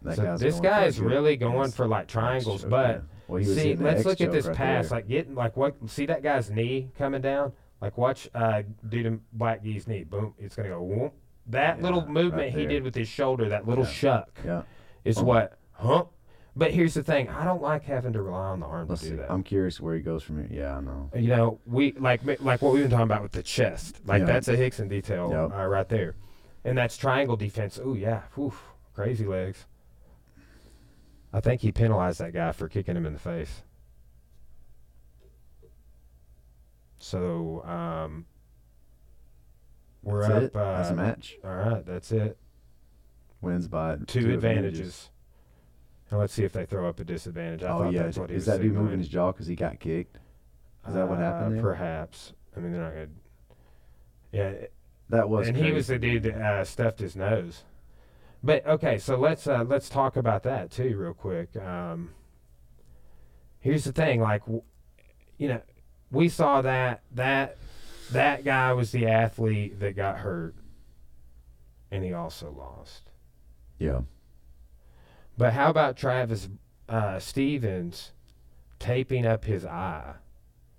That so guy's this guy is really going for like triangles, X choke, but yeah. well, see, let's look at this right pass. there. Like getting like what? See that guy's knee coming down. Like watch, uh, dude in Black Gi's knee. Boom, it's gonna go. Whoop. That Yeah, little right movement he did with his shoulder, that little Yeah. shuck, yeah. is Oh. what hump. But here's the thing: I don't like having to rely on the arm Let's to see. do that. I'm curious where he goes from here. Yeah, I know. you know, we like like what we've been talking about with the chest. Like Yeah. that's a Rickson detail Yep. uh, right there, and that's triangle defense. Oh yeah, Whew, crazy legs. I think he penalized that guy for kicking him in the face. So um, we're That's up. it. That's a uh, match. All right, that's it. Wins by Two, advantages. And let's see if they throw up a disadvantage. I Oh thought yeah, that's what he is was that dude signaling. moving his jaw because he got kicked? Is that what happened Uh, there? Perhaps. I mean, they're not gonna. Yeah, That was. and he was the dude that uh, stuffed his nose. But okay, so let's uh, let's talk about that too, real quick. Um, here's the thing, like, w- you know, we saw that that that guy was the athlete that got hurt, and he also lost. Yeah. But how about Travis uh, Stevens taping up his eye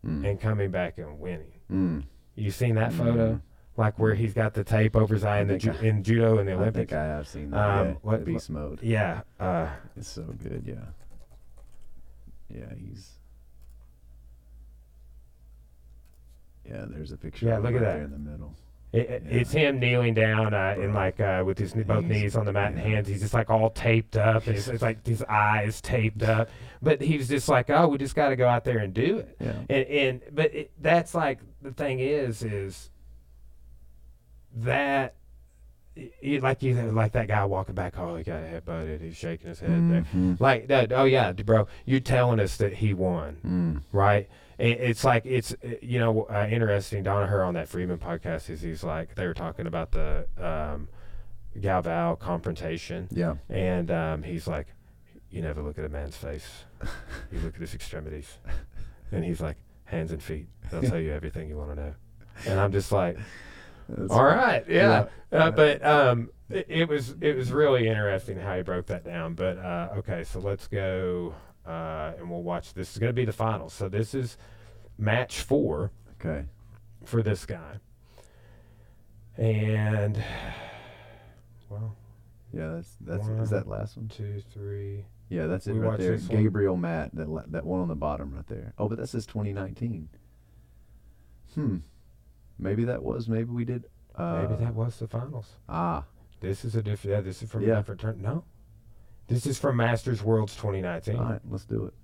Mm. and coming back and winning? Mm. You seen that photo? Mm. Like where he's got the tape over his eye in the ju- in judo in the Olympics. I think I have seen that. Um, yeah, what- beast mode. yeah. Uh, It's so good. Yeah. Yeah, he's. Yeah, there's a picture. Yeah, of look him at that. there in the middle. It, it- It's him kneeling down uh, in like uh, with his both knees on the mat and hands. He's just like all taped up, it's, it's like his eyes taped up. But he was just like, "Oh, we just got to go out there and do it." Yeah. And, and but it, that's like the thing is is that like you like that guy walking back. Oh, he got headbutted. He's shaking his head. there. Mhm. Like that. Oh yeah, bro. You're telling us that he won Mm. right? It, it's like it's you know uh, interesting. Danaher on that Fridman podcast is he's like they were talking about the um, Galvão confrontation, Yeah. and um, he's like, you never look at a man's face, you look at his extremities, and he's like, hands and feet. They'll tell you everything you want to know. And I'm just like, That's all right, yeah. Yeah. Uh, but um, it, it was it was really interesting how he broke that down. But uh, okay, so let's go uh, and we'll watch. This is going to be the finals. So this is match four Okay. for this guy, and well, Yeah, that's that's One. is that last one? two, three. Yeah, that's it We right there. this one. Gabriel Matt, that la- that one on the bottom right there. Oh, but that says 2019. Hmm. Maybe that was. Maybe we did. Uh, Maybe that was the finals. Ah. This is a different. Yeah, this is from Yeah. a different turn. No, this is from Masters Worlds 2019. All right. Let's do it.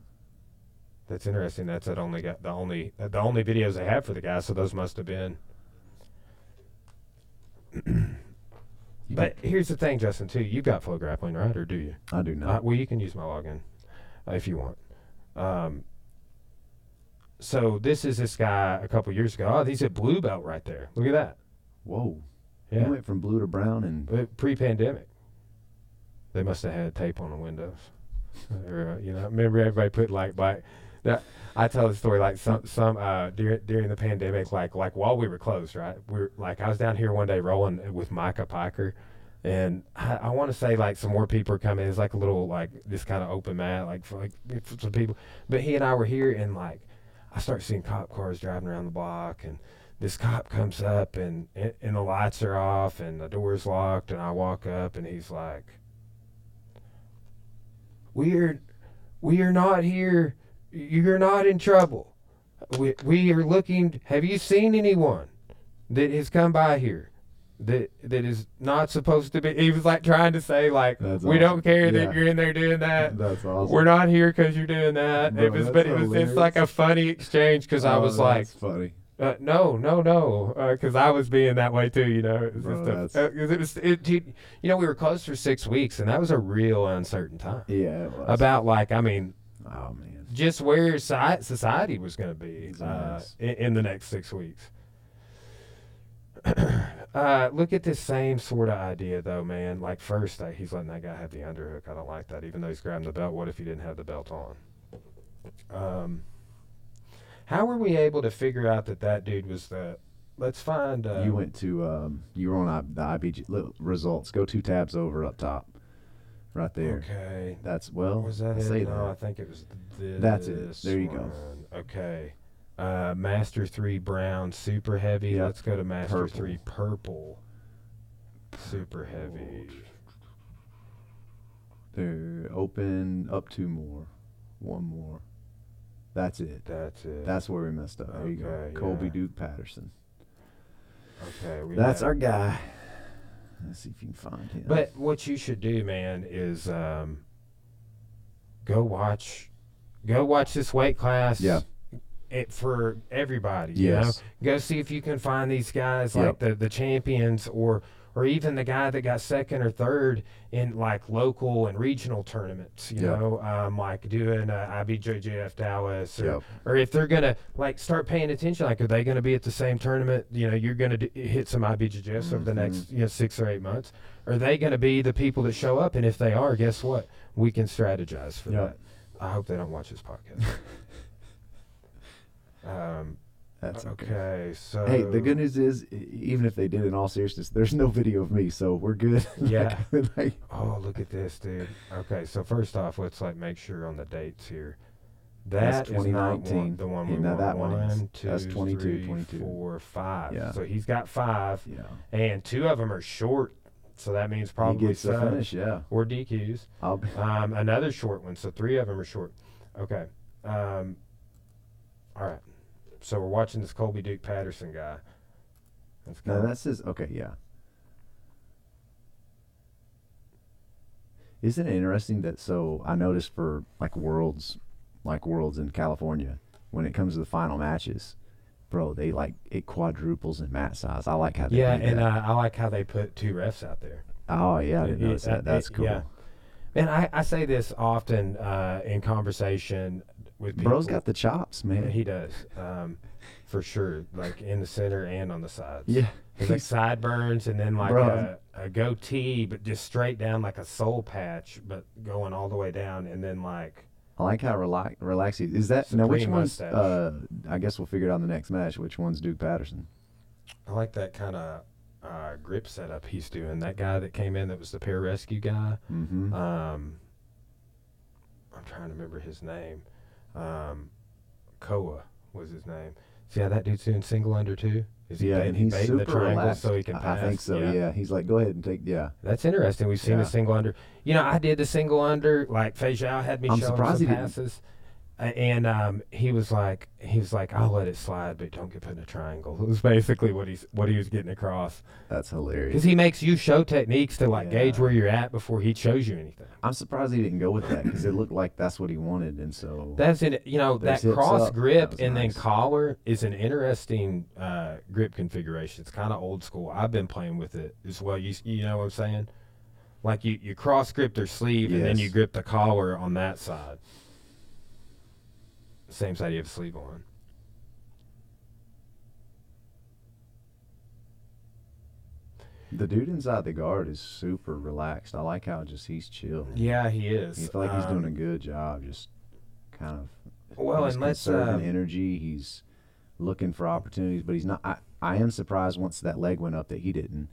That's interesting. That's that only got the only the only videos they have for the guy. So those must have been. But here's the thing, Justin. Too, you've got FloGrappling, right? Or do you? I do Uh, not. well, you can use my login uh, if you want. Um, so this is this guy a couple years ago. Oh, he's at blue belt right there. Look at that. Whoa. Yeah, He went from blue to brown and Uh, pre-pandemic. They must have had tape on the windows. or, uh, you know, remember everybody put like black. That I tell the story like some some uh during during the pandemic, like like while we were closed, right? We are like I was down here one day rolling with Micah Piker, and I, I want to say like some more people are coming. It's like a little like this kind of open mat, like for like for some people. But he and I were here, and like I start seeing cop cars driving around the block, and this cop comes up, and, and the lights are off, and the door's locked, and I walk up, and he's like, "We're we are not here. You're not in trouble. We we are looking. Have you seen anyone that has come by here?" That that is not supposed to be. He was like trying to say like That's we don't awesome. care that you're in there doing that. that's awesome. We're not here because you're doing that. Bro, it was, but it was it's like a funny exchange because I Oh, was like, that's funny. Uh, no, no, no, because I was being that way too. You know, it was, Bro, just a- uh, it was it, you you know, we were closed for six weeks, and that was a real uncertain time. Yeah. It was. About like, I mean, Oh man. just where soci- society was going to be uh, mess. in, in the next six weeks. uh, look at this same sort of idea, though, man. Like first, uh, he's letting that guy have the underhook. I don't like that, even though he's grabbing the belt. What if he didn't have the belt on? Um, how were we able to figure out that that dude was the? Let's find. Uh, you went to um. You were on I, the IBG results. Go two tabs over up top. Right there. Okay. That's well. Was that I it? say no, I think it was this. That's it. There you go. Okay. Uh, Master 3 brown, super heavy. Yep. Let's go to Master Purple. 3 purple. Super heavy. There. Open up two more. One more. That's it. That's it. That's where we messed up. There you go. Okay, Colby yeah. Duke Patterson. okay. We That's our guy. Let's see if you can find him. But what you should do, man, is um, go watch, go watch this weight class. Yeah. It for everybody. You know, yes. go see if you can find these guys Yep. like the the champions or or even the guy that got second or third in like local and regional tournaments you Yep. know um, like doing uh, IBJJF Dallas or, Yep. or if they're gonna like start paying attention like are they gonna be at the same tournament you know you're gonna d- hit some IBJJFs over the next you know six or eight months are they gonna be the people that show up and if they are guess what we can strategize for Yep. that I hope they don't watch this podcast um, That's okay. Okay, so Hey, the good news is, even if they did, in all seriousness, there's no video of me, so we're good. Yeah. like, Oh, look at this, dude. Okay, so first off, let's like make sure on the dates here. That That's is not one, 2019. the one we now want. that one is. One, two, That's 22, three, 22. four, five. Yeah. So he's got five, Yeah. and two of them are short. So that means probably he gets the subs finish. Yeah. or DQs. I'll be, Um, another short one. So three of them are short. Okay. Um, all right. So we're watching this Colby Duke Patterson guy. That's no, kinda- that says okay. Yeah. Isn't it interesting that so I noticed for like worlds, like worlds in California, when it comes to the final matches, bro, they like it quadruples in mat size. I like how they yeah, and uh, I like how they put two refs out there. oh yeah, I didn't it- notice uh, that. That's it- cool. yeah. And I, I say this often uh, in conversation with people. Bro's got the chops, man. He does, um, for sure. Like in the center and on the sides. yeah, He's like sideburns and then like a, a goatee, but just straight down like a soul patch, but going all the way down, and then like I like how relax relaxed he is. That now which one's? Uh, I guess we'll figure it out in the next match. Which one's Duke Patterson? I like that kind of uh, grip setup he's doing. That guy that came in that was the pararescue guy. Mm-hmm. Um, I'm trying to remember his name. Um, Koa was his name. See how that dude's doing single under too? Is he yeah, and he's baiting the super triangle relaxed. so he can I- pass? I think so. Yeah. he's like, go ahead and take. Yeah, That's interesting. We've seen Yeah. the single under. You know, I did the single under. Like Feijao had me I'm showing surprised some he didn't. And um, he was like, he was like, I'll let it slide, but don't get put in a triangle. It was basically what he's what he was getting across. that's hilarious. Because he makes you show techniques to like gauge where you're at before he shows you anything. I'm surprised he didn't go with that because it looked like that's what he wanted, and so That's it. You know that cross up. grip That and nice. then collar is an interesting uh, grip configuration. It's kind of old school. I've been playing with it as well. You you know what I'm saying? Like you you cross grip their sleeve and then you grip the collar on that side. Same side you have sleeve on. the dude inside the guard is super relaxed. I like how just he's chill. Yeah, he is. You feel like he's Um, doing a good job, just kind of. Well, he's and let's, conserving um, energy. He's looking for opportunities, but he's not. I, I am surprised once that leg went up that he didn't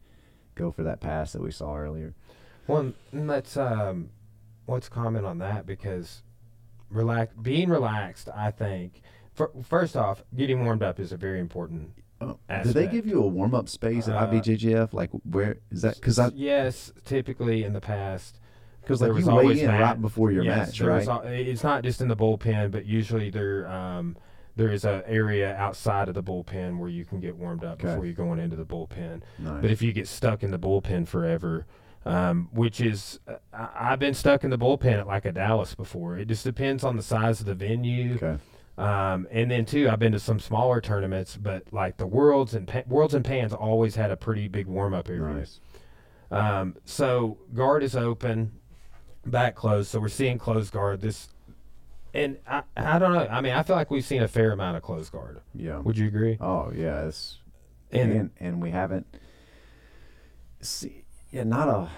go for that pass that we saw earlier. Well, let's um, let's comment on that because relax, being relaxed. I think fir- first off, getting warmed up is a very important. Oh, did they give you a warm up space at Uh, IBJJF? Like where is that? Because I yes, typically in the past, because there like was you weigh always in that. right before your yes, match, right? was it's not just in the bullpen, but usually there um, there is a area outside of the bullpen where you can get warmed up Okay. before you're going into the bullpen. nice. But if you get stuck in the bullpen forever, um, which is, uh, I, I've been stuck in the bullpen at like a Dallas before. It just depends on the size of the venue. okay, Um, and then too, I've been to some smaller tournaments, but like the Worlds and pa- Worlds and Pans always had a pretty big warm up area. nice. Um, so guard is open, back closed. So we're seeing closed guard. This, and I, I don't know. I mean, I feel like we've seen a fair amount of closed guard. Yeah. Would you agree? Oh yeah, it's And, and and we haven't see yeah not a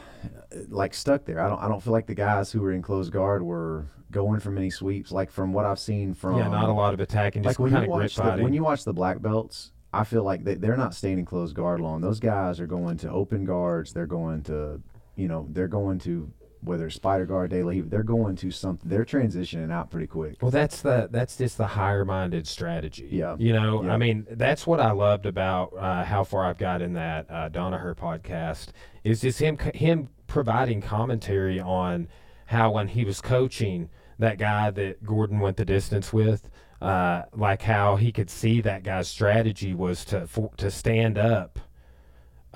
like stuck there. I don't I don't feel like the guys who were in closed guard were going for many sweeps. Like from what I've seen from yeah, not a lot of attacking, just like when you watch the, when you watch the black belts. I feel like they, they're not staying in closed guard long. Those guys are going to open guards. They're going to, you know, they're going to whether it's spider guard, day leave. They're going to something. They're transitioning out pretty quick. Well, that's the that's just the higher minded strategy. Yeah. You know, Yeah. I mean, that's what I loved about uh, how far I've got in that uh, Danaher podcast is just him him providing commentary on how when he was coaching that guy that Gordon went the distance with, uh, like how he could see that guy's strategy was to for, to stand up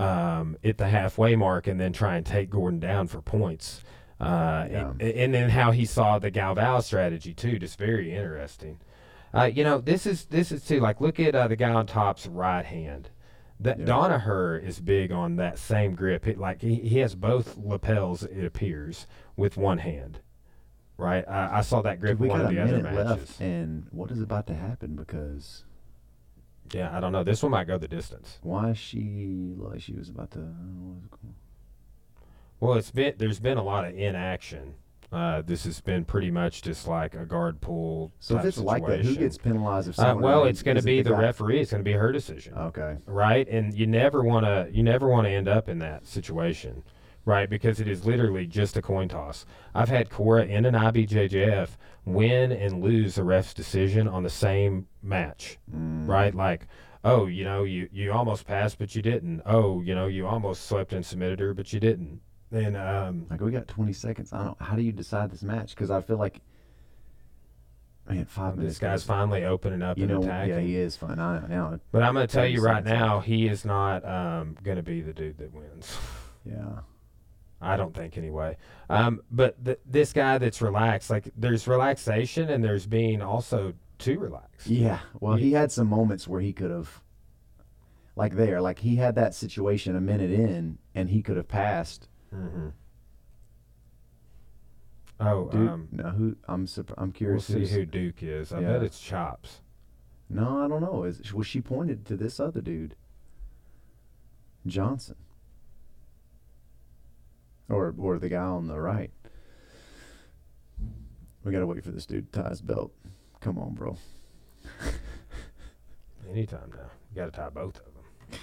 um, at the halfway mark and then try and take Gordon down for points. Uh, Yeah. and, and then how he saw the Galvão strategy too, just very interesting. Uh, you know, this is this is too like look at uh, the guy on top's right hand. That Yeah. Danaher is big on that same grip. It, like he, he has both lapels, it appears, with one hand. Right, I, I saw that grip Dude, we in one got of a the other minute matches. left, and what is about to happen? Because Yeah, I don't know. This one might go the distance. why is she like she was about to? I don't know what's going- Well, it's been there's been a lot of inaction. Uh, this has been pretty much just like a guard pull. So if it's like that, who gets penalized if Uh, someone? well, it's going to be the, guy- referee. It's going to be her decision, Okay. right? And you never want to you never want to end up in that situation right? Because it is literally just a coin toss. I've had Cora in an IBJJF win and lose a ref's decision on the same match, Mm. right? Like, oh, you know, you, you almost passed, but you didn't. Oh, you know, you almost swept and submitted her, but you didn't. And um, Like we got 20 seconds. I don't. How do you decide this match? Because I feel like, man, five minutes. this guy's finally opening up You and know, attacking. yeah, he is fine. I now. But I'm going to tell you right now, he is not um, going to be the dude that wins. Yeah. I don't think anyway. Um, but th- this guy that's relaxed, like there's relaxation and there's being also too relaxed. Yeah. Well, he had some moments where he could have, like there, like he had that situation a minute in, and he could have passed. hmm Oh, Dude, um, no, who? I'm surp- I'm we'll curious. see who Duke is. I Yeah. bet it's Chops. No, I don't know. Is was she pointed to this other dude? Johnson. Or or the guy on the right. We gotta wait for this dude to tie his belt. Come on, bro. Anytime now. You got to tie both of them.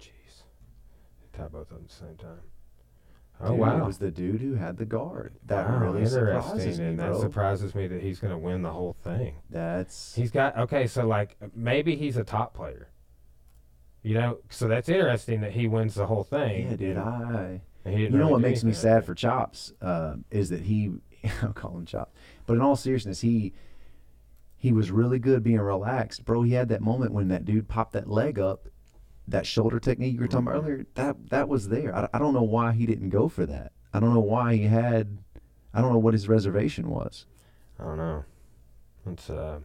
Jeez. Tie both of them at the same time. Oh, Dude, wow. It was the dude who had the guard. That wow, really surprises interesting. me, and that bro. surprises me that he's going to win the whole thing. That's He's got okay, so like maybe he's a top player. You know, so that's interesting that he wins the whole thing. yeah, dude. I and he didn't You know really what makes me sad for Chops uh, is that he, I'll call him Chops, but in all seriousness, he he was really good being relaxed, bro. He had that moment when that dude popped that leg up, that shoulder technique you were talking about earlier. That that was there. I, I don't know why he didn't go for that. I don't know why he had. I don't know what his reservation was. I don't know. It's uh,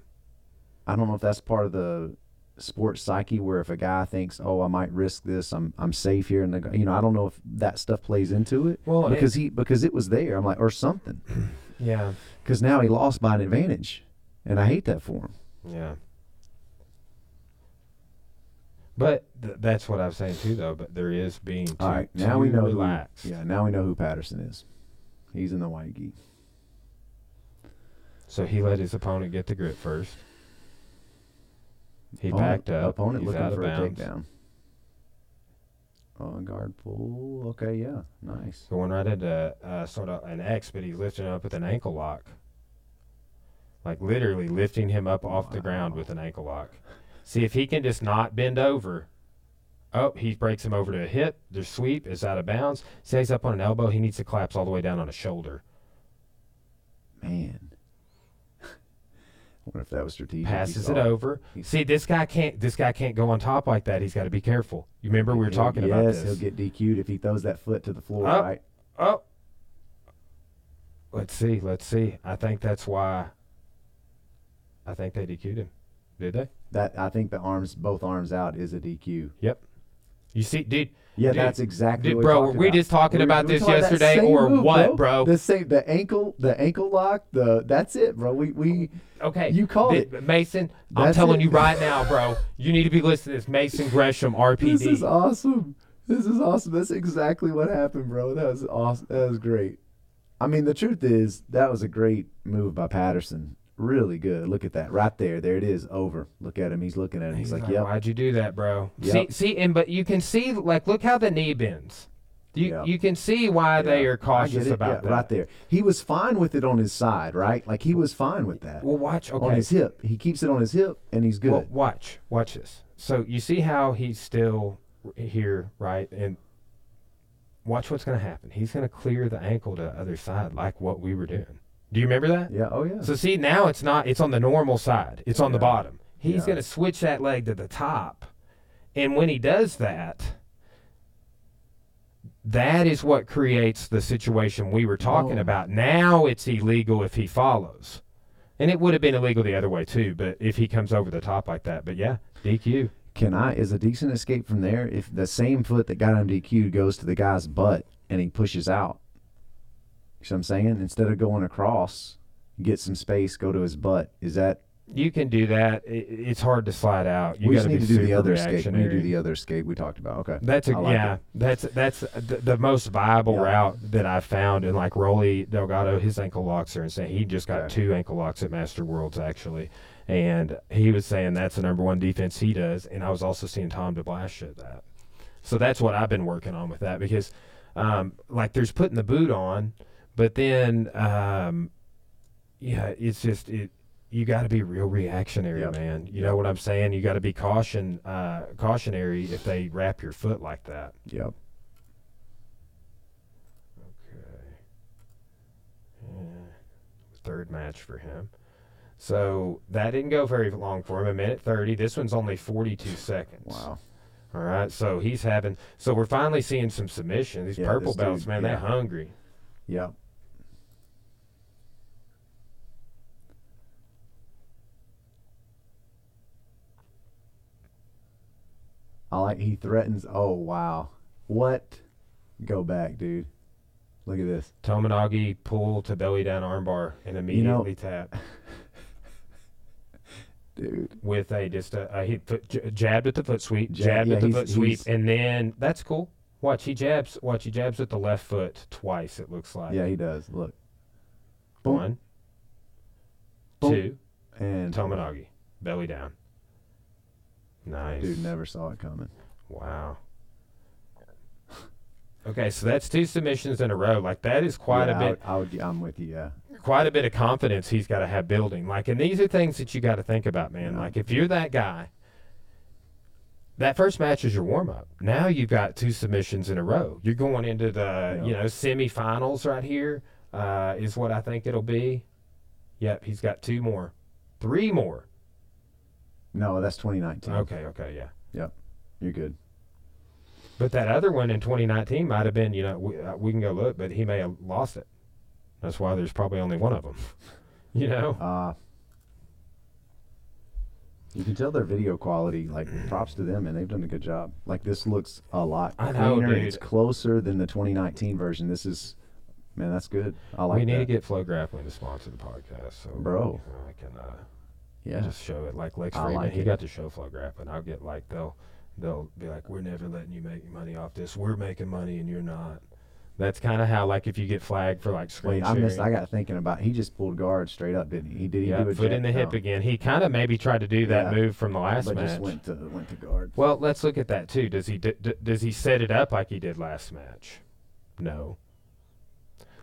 I don't know if that's part of the sports psyche where if a guy thinks, "Oh, I might risk this. I'm I'm safe here," and the, you know, I don't know if that stuff plays into it well because he because it was there. I'm like, or something. yeah, Because now he lost by an advantage, and I hate that for him. yeah. But th- that's what I'm saying too, though. But there is being too, All right, now we know relaxed. who. Yeah, now we know who Patterson is. He's in the white gi. So he let his opponent get the grip first. He Opponent- backed up. Opponent He's looking out for of a bounds. takedown. Oh, guard pull. Okay, yeah, nice. Going right into uh, sort of an X, but he's lifting up with an ankle lock. Like literally lifting him up off the ground with an ankle lock. See if he can just not bend over. Oh, he breaks him over to a hip. Their sweep is out of bounds. Stays up on an elbow. He needs to collapse all the way down on a shoulder. Man. Wonder if that was strategic. Passes it over. See, this guy can't. This guy can't go on top like that. He's got to be careful. You remember we were talking yes, about this. he'll get DQ'd if he throws that foot to the floor, Oh. right? Oh. Let's see. Let's see. I think that's why. I think they DQ'd him. Did they? That I think the arms, both arms out, is a DQ. Yep. You see, dude, Yeah, Dude, that's exactly dude what bro, we're we about. just talking We're- about this talking yesterday or move, what, bro? The same, the ankle, the ankle lock, the that's it, bro. We we okay. you called Th- it. Mason, I'm telling it. you right now, bro. You need to be listening to this. Mason Gresham, RPD. This is awesome. This is awesome. That's exactly what happened, bro. That was awesome. That was great. I mean, the truth is that was a great move by Patterson. Really good. Look at that right there. There it is. Over. Look at him. He's looking at him. He's, He's like, "Yep." Why'd you do that, bro? Yep. See, see, and but you can see, like, look how the knee bends. You Yeah. you can see why they are cautious about Yeah, that. Right there. He was fine with it on his side, right? Like he was fine with that. Well, watch. Okay. On his hip. He keeps it on his hip and he's good. Well, watch, watch this. So you see how he's still here, right? And watch what's going to happen. He's going to clear the ankle to the other side, like what we were doing. Do you remember that? yeah. Oh yeah. So see, now it's not. It's on the normal side. It's on the bottom. He's Yeah. going to switch that leg to the top, and when he does that. That is what creates the situation we were talking Oh. about. Now it's illegal if he follows. And it would have been illegal the other way too, but if he comes over the top like that. But yeah, DQ. Can I is a decent escape from there if the same foot that got him DQ'd goes to the guy's butt and he pushes out? You what I'm saying? Instead of going across, get some space, go to his butt. Is that You can do that. I it's hard to slide out. You we got just to need be to do the other escape. We need to do the other escape we talked about. Okay. That's a I like yeah. it. That's that's the, the most viable Yeah. route that I've found. And like Rolly Delgado, his ankle locks are insane. He just got Okay. two ankle locks at Master Worlds actually, and he was saying that's the number one defense he does. And I was also seeing Tom DeBlass show that. So that's what I've been working on with that because Um, like there's putting the boot on, but then um, yeah, it's just it. You got to be real reactionary, Yep. man. You know what I'm saying? You got to be caution, uh, cautionary if they wrap your foot like that. Yep. Okay. Yeah. Third match for him. So that didn't go very long for him. A minute 30. This one's only 42 seconds. Wow. All right. So he's having. So we're finally seeing some submission. These Yeah, purple belts, dude- man, yeah. they're hungry. Yep. I like he threatens. Oh wow, what? Go back, dude. Look at this. Tomoe Nage pull to belly down armbar and immediately tap Dude, with a just a, a he foot, j- jabbed at the foot sweep, Jab- jabbed yeah, at the foot sweep, and then that's cool. Watch he jabs. Watch he jabs with the left foot twice. It looks like yeah, he does. Look, Boom. one, Boom. two, and Tomoe Nage belly down. Nice, dude never saw it coming. Wow. Okay, so that's two submissions in a row. Like that is quite Yeah, a bit. I would, I I'm with you. Yeah, quite a bit of confidence he's got to have building. Like, and these are things that you got to think about, man. Yeah. Like, if you're that guy, that first match is your warm up. Now you've got two submissions in a row. You're going into the, Yeah. you know, semifinals right here. Uh, is what I think it'll be. Yep, he's got two more, three more. No, that's 2019. Okay, okay, yeah. Yep, you're good. But that other one in 2019 might have been, you know, we, uh, we can go look, but he may have lost it. That's why there's probably only one of them. you know. Uh, you can tell their video quality. Like props to them, and they've done a good job. Like this looks a lot I know, cleaner. dude. It's closer than the 2019 version. This is, man, that's good. I like we need that. to get FloGrappling to sponsor the podcast, so Bro. I can uh, yeah, just show it like Lex I like he it. got to show FloGrappling. I'll get like they'll they'll be like, we're never letting you make money off this. We're making money and you're not. That's kind of how like if you get flagged for like screen Wait, I missed. I got thinking about. He just pulled guard straight up, didn't he? He did. He yeah, do a foot in the hip no, again. He kind of maybe tried to do that Yeah. move from the last but match. just went to went to guard. Well, let's look at that too. Does he d- d- does he set it up like he did last match? No.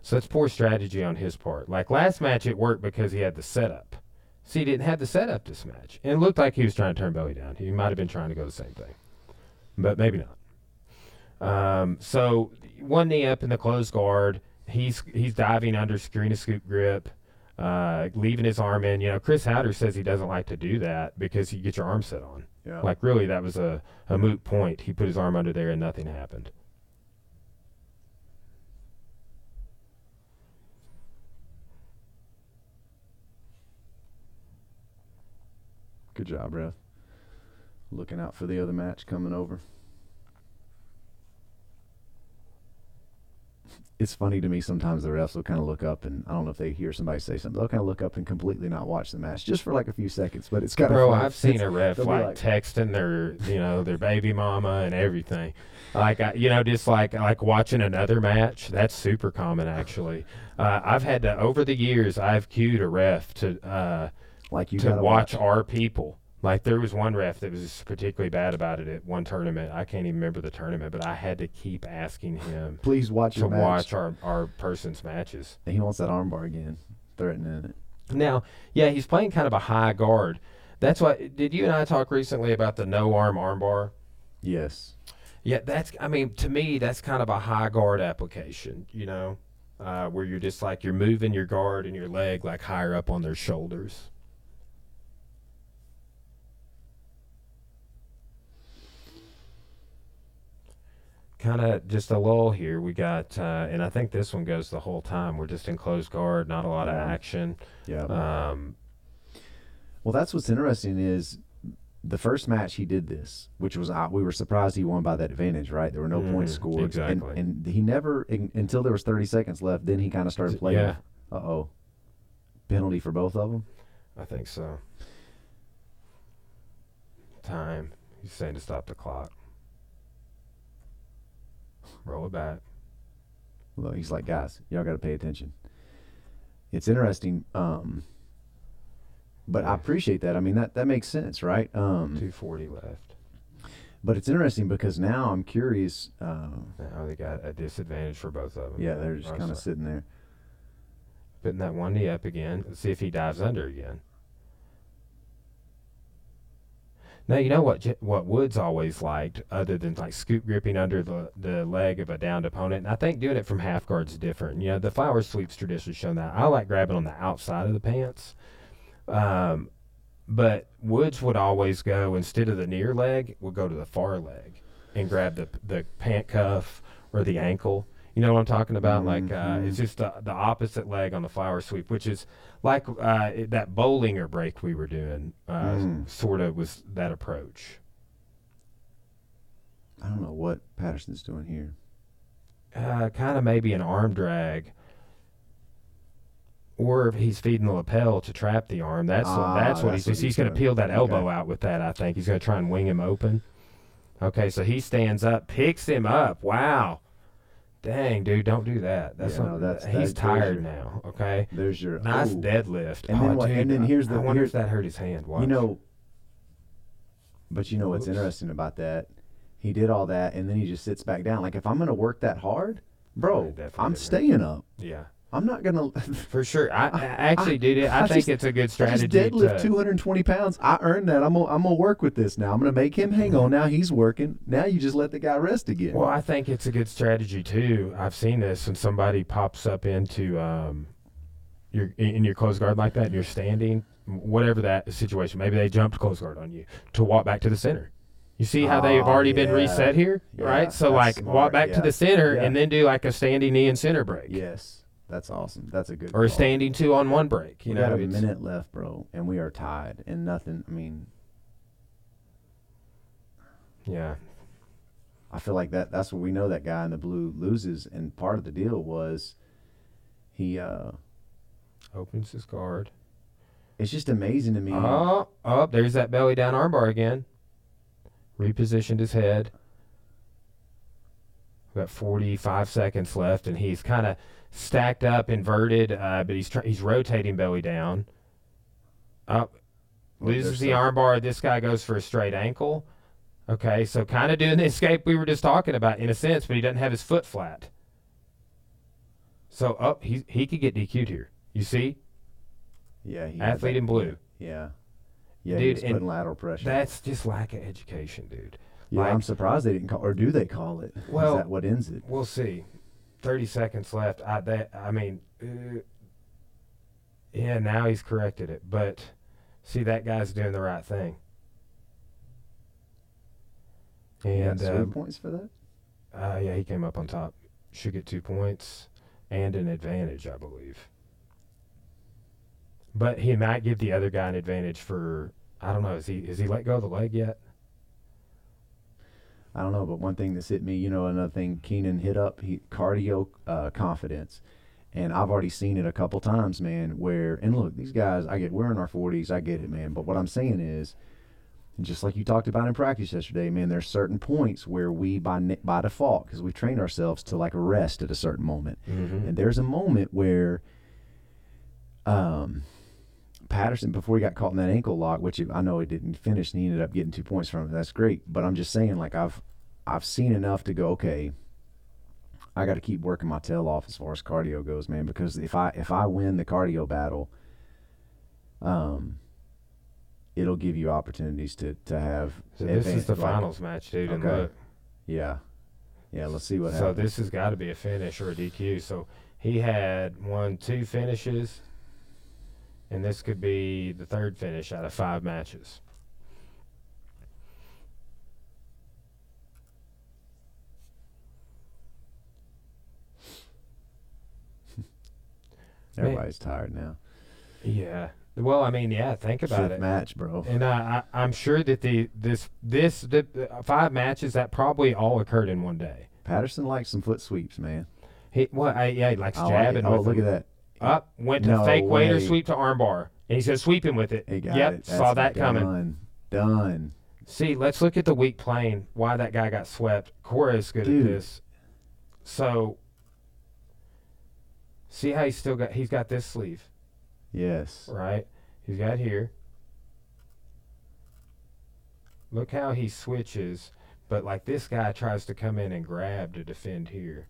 So that's poor strategy on his part. Like last match, it worked because he had the setup. See, he didn't have the setup this match, and it looked like he was trying to turn belly down. He might have been trying to go the same thing, but maybe not. Um, so one knee up in the closed guard. He's he's diving under screen to scoop grip, uh, leaving his arm in. You know, Chris Haueter says he doesn't like to do that because you get your arm set on. Yeah. Like really, that was a, a moot point. He put his arm under there and nothing happened. Good job, ref. Looking out for the other match coming over. It's funny to me sometimes the refs will kind of look up and I don't know if they hear somebody say something. They'll kind of look up and completely not watch the match just for like a few seconds. But it's kind of Bro, funny. I've seen It's- a ref they'll be like, like- texting their, you know, their baby mama and everything. Like, I, you know, just like like watching another match. That's super common, actually. Uh, I've had to over the years. I've cued a ref to uh, like you to gotta watch, our people. Like there was one ref that was particularly bad about it at one tournament. I can't even remember the tournament, but I had to keep asking him Please watch to watch our, our person's matches. And he wants that armbar again, threatening it. Now, yeah, he's playing kind of a high guard. That's why. Did you and I talk recently about the no arm armbar? Yes. Yeah, that's. I mean, to me, that's kind of a high guard application. You know, uh, where you're just like you're moving your guard and your leg like higher up on their shoulders. Kind of just a lull here. We got, uh, and I think this one goes the whole time. We're just in closed guard, not a lot of action. Yeah. Um, Well, that's what's interesting is the first match he did this, which was uh, we were surprised he won by that advantage, right? There were no points Mhm, scored, exactly. and, and he never in, until there was 30 seconds left. Then he kind of started playing. Yeah. Uh oh, penalty for both of them. I think so. Time. He's saying to stop the clock. Roll it back. Well, he's like, guys, y'all got to pay attention. It's interesting, um, but I appreciate that. I mean, that that makes sense, right? Um, 240 left. But it's interesting because now I'm curious. Uh, Now they got a disadvantage for both of them. yeah, they're just kind of sitting there. putting that one knee up again. Let's see if he dives under again. Now you know what what Woods always liked, other than like scoop gripping under the the leg of a downed opponent. And I think doing it from half guard's different. You know, the flower sweeps traditionally shown that. I like grabbing on the outside of the pants. Um, but Woods would always go instead of the near leg, would go to the far leg and grab the the pant cuff or the ankle. You know what I'm talking about? Like uh, it's just the, the opposite leg on the flower sweep, which is like uh, it- that bowlinger break we were doing. Uh, Mm. Sort of was that approach. I don't know what Patterson's doing here. Uh, kind of maybe an arm drag. Or if he's feeding the lapel to trap the arm, that's Ah, that's what that's he's what he's he's going to peel that elbow Okay. out with that. I think he's going to try and wing him open. Okay, so he stands up, picks him up. Wow, dang, dude, don't do that. That's Yeah, no, that's- he's tired now. Okay, There's your nice oh. deadlift. And then oh, what- dude, and then here's the- I wonder here's- if that hurt his hand. Watch. You know, but you know what's Oops. interesting about that? He did all that, and then he just sits back down. Like if I'm gonna work that hard, bro, I'm staying up. yeah, I'm not gonna. for sure. I, I actually, dude, I, I think just- it's a good strategy. I just deadlift to, 220 pounds. I earned that. I'm gonna, I'm gonna work with this now. I'm gonna make him hang on. Now he's working. Now you just let the guy rest again. Well, I think it's a good strategy too. I've seen this when somebody pops up into um, your in your close guard like that, and you're standing, whatever that situation. Maybe they jumped close guard on you to walk back to the center. You see how they've Oh, already been reset here, Yeah, right? So like smart, walk back yeah. to the center Yeah. and then do like a standing knee and center break, yes, that's awesome. That's a good. or a call. standing two on one break. You we know, got a minute left, bro, and we are tied, and nothing. I mean, yeah, I feel like that. That's what we know. That guy in the blue loses, and part of the deal was he. uh opens his guard. It's just amazing to me. Oh, oh, there's that belly down armbar again. Repositioned his head. We got 45 seconds left, and he's kind of stacked up, inverted, uh, but he's he's rotating belly down. Up, Well, loses the armbar. This guy goes for a straight ankle. Okay, so kind of doing the escape we were just talking about in a sense, but he doesn't have his foot flat. So up, he he could get DQ'd here. You see, Yeah, he athlete in blue. Yeah, yeah, Dude, he was and putting lateral pressure. That's just lack of education, dude. yeah, like- I'm surprised they didn't call, or do they call it? Well- Is that what ends it? We'll see. Thirty seconds left. I that I mean, uh, yeah. Now he's corrected it, but see that guy's doing the right thing. And yeah, um, points for that. uh, yeah, he came up on top. Should get two points and an advantage, I believe. But he might give the other guy an advantage for I don't know. Is he is he let go of the leg yet? I don't know, but one thing that's hit me, you know, another thing Keenan hit up, he cardio uh, confidence. And I've already seen it a couple times, man, where and look, these guys, I get we're in our forties, I get it, man. But what I'm saying is just like you talked about in practice yesterday, man, there's certain points where we by by default, because we train ourselves to like rest at a certain moment. Mm-hmm. And there's a moment where um, Patterson, before he got caught in that ankle lock, which I know he didn't finish, and he ended up getting two points from it. That's great. But I'm just saying, like I've I've seen enough to go, okay, I got to keep working my tail off as far as cardio goes, man. Because if I if I win the cardio battle, um, it'll give you opportunities to to have. So this is the like- finals match, dude. Okay. Yeah, yeah. Let's see what so happens. So this has got to be a finish or a DQ. So he had one, two finishes, and this could be the third finish out of five matches. man. Everybody's tired now. Yeah. Well, I mean, yeah. Think about Fifth it. match, bro. And I, I, I'm sure that the this this the, the uh, five matches that probably all occurred in one day. Patterson likes some foot sweeps, man. He well, I, yeah, he likes I jabbing. Oh, look them. at that. Up oh, went to No fake waiter sweep to armbar, and he's gonna sweep him with it. He got yep, it. saw that That's coming. done. Done. See, let's look at the weak plane. Why that guy got swept? Cora is good Dude. at this. So, see how he's still got he's got this sleeve Yes. right. He's got here. Look how he switches But like this guy tries to come in and grab to defend here.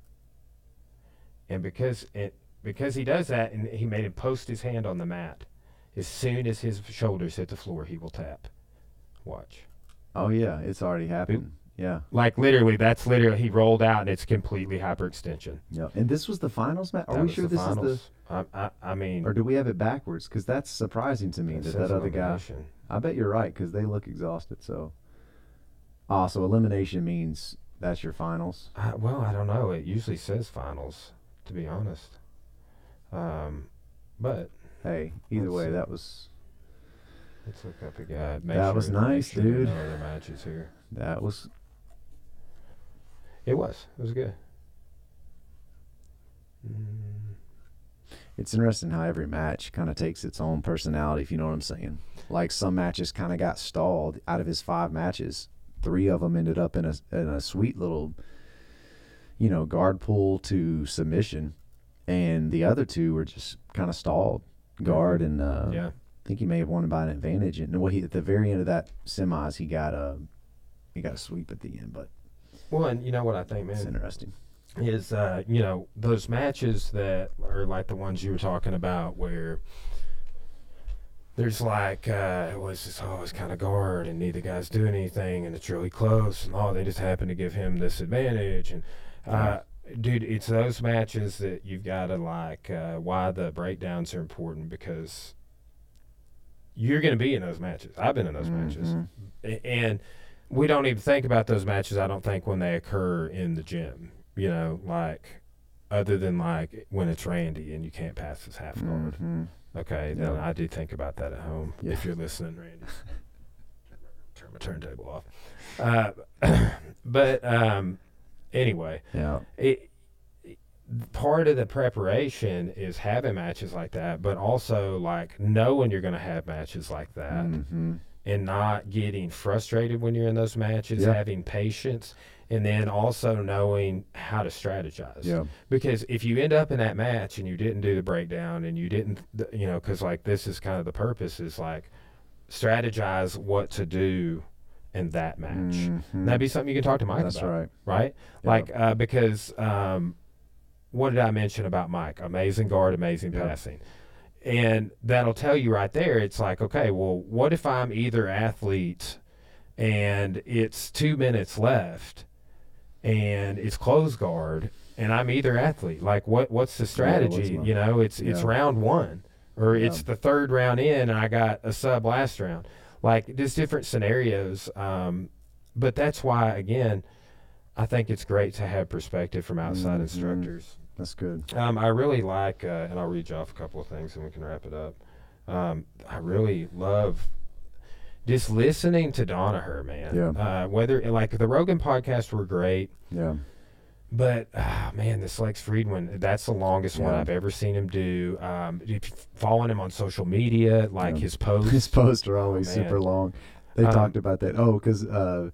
And because it because he does that and he made him post his hand on the mat, as soon as his shoulders hit the floor, he will tap. Watch. Oh yeah, it's already happened. Yeah. Like literally, that's literally he rolled out and it's completely hyperextension. Yeah. And this was the finals match. Are That we sure this is the? I, I, I mean, Or do we have it backwards? Because that's surprising to me that that other guy. I bet you're right because they look exhausted. So. Ah, so elimination means that's your finals. Well, I don't know. It usually says finals, to be honest. Um, but Hey, either way, see. that was let's look up again. That sure, was nice, sure dude. No other matches here. that was It was. It was good. Mm, it's interesting how every match kind of takes its own personality, if you know what I'm saying. Like some matches kind of got stalled out of his five matches. Three of them ended up in a in a sweet little, you know, guard pull to submission, and the other two were just kind of stalled. Guard and uh, yeah. I think he may have won by an advantage. And well, he at the very end of that semis, he got a he got a sweep at the end, but Well, and you know what I think, man, it's interesting. is uh, you know those matches that are like the ones you were talking about, where there's like uh, it was just always kind of guard, and neither guy's doing anything, and it's really close, and oh, they just happen to give him this advantage, and uh, dude, it's those matches that you've got to like uh, why the breakdowns are important because you're going to be in those matches. I've been in those matches, Mhm. A- and we don't even think about those matches. I don't think when they occur in the gym. You know, like other than like when it's Randy and you can't pass his half guard. Mhm. Okay, then I do think about that at home. Yeah. If you're listening, Randy, turn my turntable off. Uh, but um, anyway, Yeah. it, part of the preparation is having matches like that, but also like knowing you're going to have matches like that Mhm. and not getting frustrated when you're in those matches, Yeah. having patience, and then also knowing how to strategize. Yeah. Because if you end up in that match and you didn't do the breakdown and you didn't, you know, because like this is kind of the purpose is like strategize what to do in that match. Mhm. And that'd be something you can talk to Mike That's about right. right? Yeah. Like uh, because um, what did I mention about Mike? Amazing guard, amazing Yeah. passing, and that'll tell you right there. It's like okay, well, what if I'm either athlete and it's two minutes left, and it's close guard, and I'm either athlete. Like what? What's the strategy? my- you know, it's it's round one, or Yeah. it's the third round in, and I got a sub last round. Like there's different scenarios. Um, but that's why again I think it's great to have perspective from outside Mhm. instructors. That's good. Um, I really like, uh, and I'll read you off a couple of things and we can wrap it up. Um, I really love just listening to Danaher, man. Yeah. Uh, whether like the Rogan podcasts were great, Yeah. But ah, man, this Lex Fridman, that's the longest one I've ever seen him do. Um, if you've following him on social media, like Yeah. his posts. His posts are always Oh, super long. They Um, talked about that. Oh, because uh,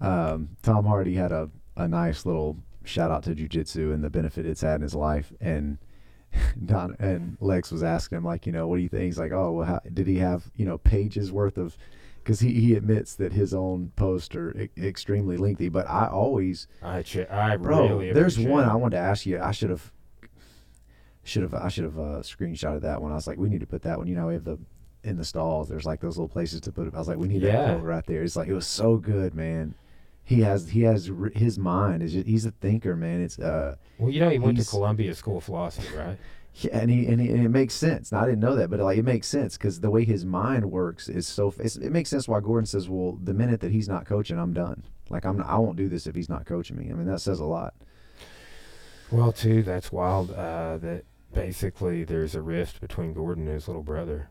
um, Tom Hardy had a, a nice little shout out to jujitsu and the benefit it's had in his life. And Don and Lex was asking him like, you know, what do you think? He's like, oh, well, how, did he have you know pages worth of? Because he, he admits that his own posts are e- extremely lengthy. But I always I, I Bro, really there's one. I wanted to ask you. I should have, should have, I should have uh, screenshotted that one. I was like, we need to put that one. You know, we have the in the stalls. There's like those little places to put it. I was like, we need Yeah. that quote right there. It's like it was so good, man. He has he has his mind is he's a thinker, man. It's uh Well, you know, he went to Columbia School of Philosophy, right? Yeah, and he and, he, and it makes sense. Now, I didn't know that, but like it makes sense because the way his mind works is so. It's, it makes sense why Gordon says, "Well, the minute that he's not coaching, I'm done. Like I'm, not, I won't do this if he's not coaching me." I mean, that says a lot. Well, too, that's wild. Uh, that basically there's a rift between Gordon and his little brother.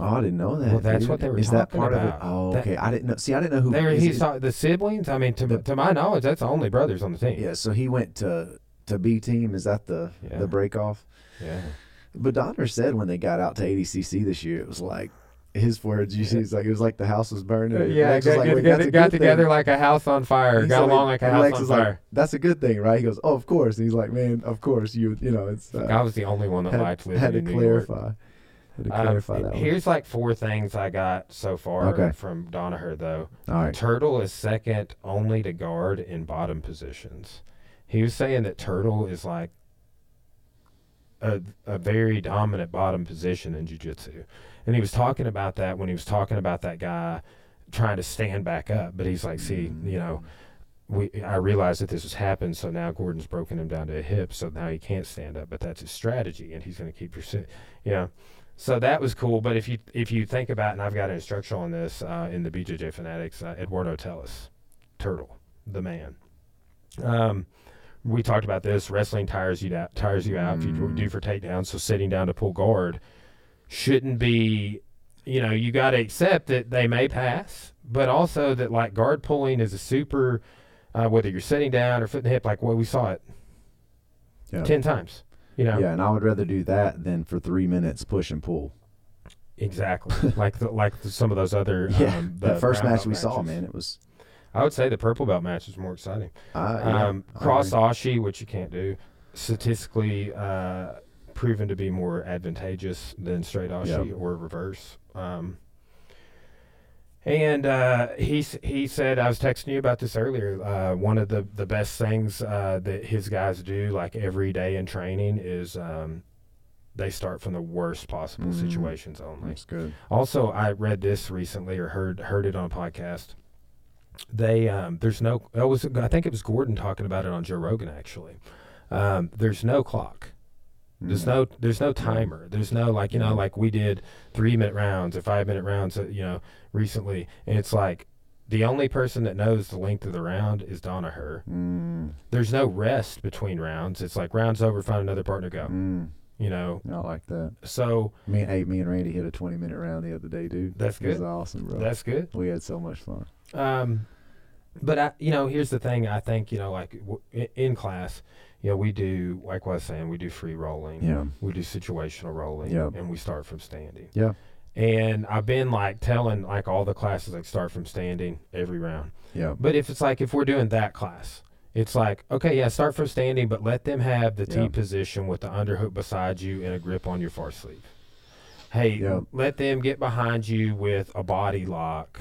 Oh, I didn't know that. Well, that's dude. what they were Is that part about. of it? Oh, That- okay. I didn't know. See, I didn't know who. There, he's talk- the siblings. I mean, to The- to my knowledge, that's the only brothers on the team. yeah. So he went to to B team. Is that the Yeah. the break off? Yeah. But Danaher said when they got out to ADCC this year, it was like his words. You see, it's like it was like the house was burning. and Yeah, Lex was got, like, got "Wait, together, that's a got good thing." together like a house on fire. He got said, along like a house Lex on was fire. like, "That's a good thing, right?" He goes, "Oh, of course." And he's like, "Man, of course you. You know, it's." Uh, I was the only one that had, liked living had to in New York. clarify. Um, clarify that one. here's like four things I got so far Okay. from Danaher though. All right. Turtle is second only to guard in bottom positions. He was saying that Turtle is like a, a very dominant bottom position in jiu-jitsu. And he was talking about that when he was talking about that guy trying to stand back up. But he's like, see, Mm. you know, we I realized that this has happened, so now Gordon's broken him down to a hip, so now he can't stand up. But that's his strategy, and he's going to keep your, si- you know. So that was cool. But if you if you think about, and I've got an instructional on this uh, in the BJJ Fanatics, uh, Eduardo Telles, Turtle, the man. Um, we talked about this. Wrestling tires you out, tires you out. If you Mm. do for takedowns, so sitting down to pull guard shouldn't be. You know, you got to accept that they may pass, but also that like guard pulling is a super. Uh, whether you're sitting down or foot the hip, like well, we saw it Yeah. ten times. You know, Yeah, and I would rather do that than for three minutes push and pull. exactly. like the, like the, some of those other. Yeah, um, that first match we saw, man, it was. I would say the purple belt match was more exciting. Uh, yeah, um, cross. Ashi, which you can't do, statistically uh, proven to be more advantageous than straight Ashi Yep. or reverse. Um, and uh, he he said I was texting you about this earlier. Uh, one of the the best things uh, that his guys do, like every day in training, is um, they start from the worst possible Mm. situations only. That's good. Also, I read this recently or heard heard it on a podcast. They um, there's no it was I think it was Gordon talking about it on Joe Rogan actually. Um, there's no clock. There's Mm. no there's no timer. There's no like you know like we did three minute rounds or five minute rounds uh, you know recently, and it's like the only person that knows the length of the round is Danaher. Mm, There's no rest between rounds. It's like rounds over, find another partner, go. mm, You know, I like that. so Me, hey, me and Randy hit a 20 minute round the other day, dude. That's It was awesome, bro. that's good. we had so much fun. Um, but I, you know, here's the thing. I think you know, like w- in class, you know, we do like what I was saying. We do free rolling. Yeah. We do situational rolling. Yeah. And we start from standing. Yeah. And I've been like telling like all the classes like start from standing every round. Yeah. But if it's like if we're doing that class, it's like okay, yeah, start from standing, but let them have the T position with the underhook beside you and a grip on your far sleeve. Hey, Yeah. let them get behind you with a body lock,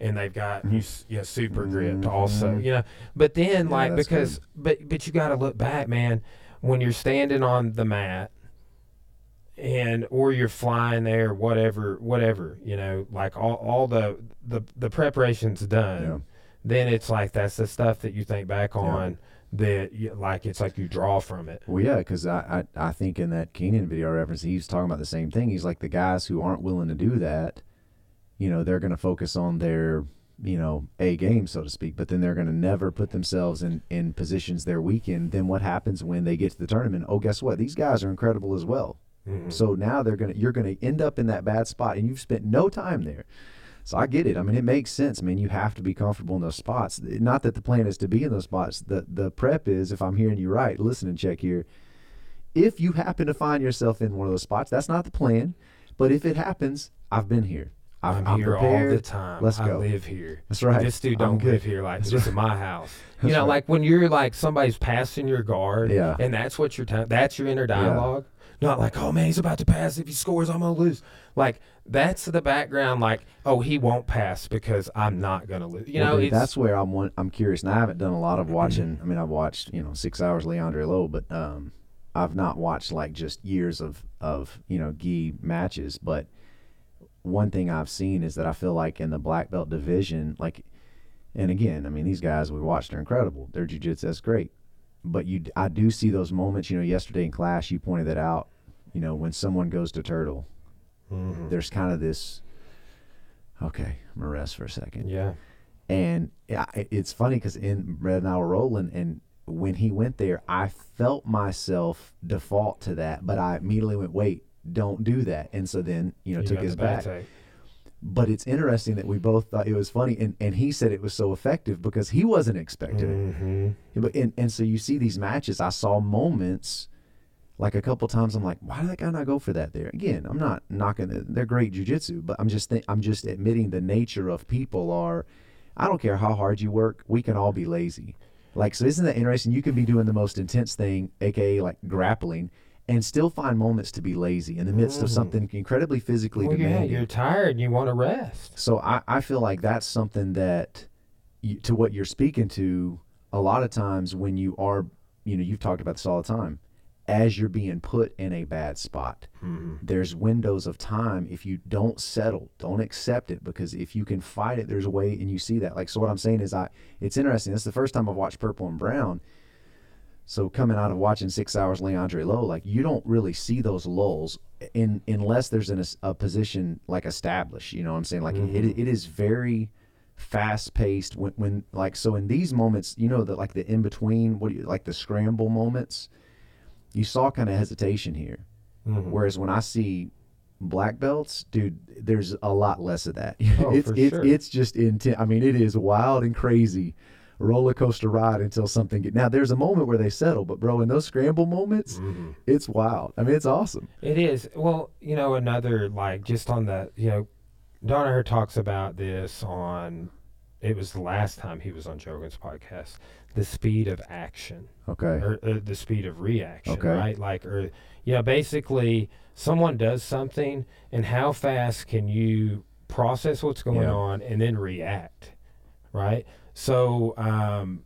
and they've got you, s- you know, super grip also. Mhm. You know, but then Yeah, like because but but you got to look back, man. When you're standing on the mat, and or you're flying there, whatever, whatever, you know, like all all the the the preparation's done Yeah. then it's like that's the stuff that you think back on that you, like it's like you draw from it. Well, yeah, because I, I I think in that Keenan video reference, he was talking about the same thing. He's like the guys who aren't willing to do that, you know, they're going to focus on their you know a game so to speak, but then they're going to never put themselves in in positions they're weak in. Then what happens when they get to the tournament? Oh, guess what? These guys are incredible as well. Mhm. So now they're gonna you're gonna end up in that bad spot, and you've spent no time there. So I get it. I mean, it makes sense. I mean, you have to be comfortable in those spots. Not that the plan is to be in those spots. The the prep is, if I'm hearing you right, listen and check here. If you happen to find yourself in one of those spots, that's not the plan. But if it happens, I've been here. I've, I'm, here all the time. Let's I go. live here. That's right. This dude don't live here like That's this right. is my house. That's you know, right. like when you're like somebody's passing your guard, Yeah. and that's what your time. That's your inner dialogue. Not like, oh man, he's about to pass. If he scores, I'm gonna lose. Like that's the background. Like, oh, he won't pass because I'm not gonna lose. You Well, know, dude, Mm-hmm. that's where I'm. one- I'm curious, and I haven't done a lot of watching. I mean, I've watched you know six hours Leandro Lo, but um, I've not watched like just years of of you know gi matches. But one thing I've seen is that I feel like in the black belt division, like, and again, I mean, these guys we watched are incredible. Their jujitsu that's great, but you, I do see those moments. You know, yesterday in class, you pointed that out. You know, when someone goes to turtle, Mhm. there's kind of this. Okay, I'm gonna rest for a second. yeah. And yeah, it's funny because in Red and I were rolling, and when he went there, I felt myself default to that, but I immediately went, "Wait, don't do that." And so then, you know, You took his back take. But it's interesting that we both thought it was funny, and, and he said it was so effective because he wasn't expecting it. Mhm. But and, and so you see these matches, I saw moments like a couple times I'm like, why did that guy not go for that there? Again, I'm not knocking it. They're great jujitsu, but I'm just think, I'm just admitting the nature of people are I don't care how hard you work, we can all be lazy. Like so isn't that interesting? You can be doing the most intense thing, aka like grappling, and still find moments to be lazy in the midst of Mhm. something incredibly physically Well, yeah, demanding. you're tired and you want to rest. So I, I feel like that's something that, you, to what you're speaking to, a lot of times when you are, you know, you've talked about this all the time, as you're being put in a bad spot, Mhm. there's windows of time. If you don't settle, don't accept it because if you can fight it, there's a way, and you see that. Like, so what I'm saying is, I, it's interesting. This is the first time I've watched Purple and Brown. So coming out of watching Six Hours, Leandro Lo, like you don't really see those lulls in unless there's an, a position like established. You know what I'm saying? Like it, it is very fast paced when, when like so in these moments, you know that like the in between, what do you like the scramble moments, you saw kind of hesitation here. Mhm. Whereas when I see black belts, dude, there's a lot less of that. Oh, it's for it's sure. it's just intense. I mean, it is wild and crazy roller coaster ride until something get. Now there's a moment where they settle, but bro, in those scramble moments, Mhm. it's wild. I mean, it's awesome. It is. Well, you know, another like just on the you know, Danaher talks about this on. It was the last time he was on Rogan's podcast. The speed of action. Okay. or uh, the speed of reaction, Okay. right? Like, or you know, basically, someone does something, and how fast can you process what's going Yeah. on and then react, right? So, um,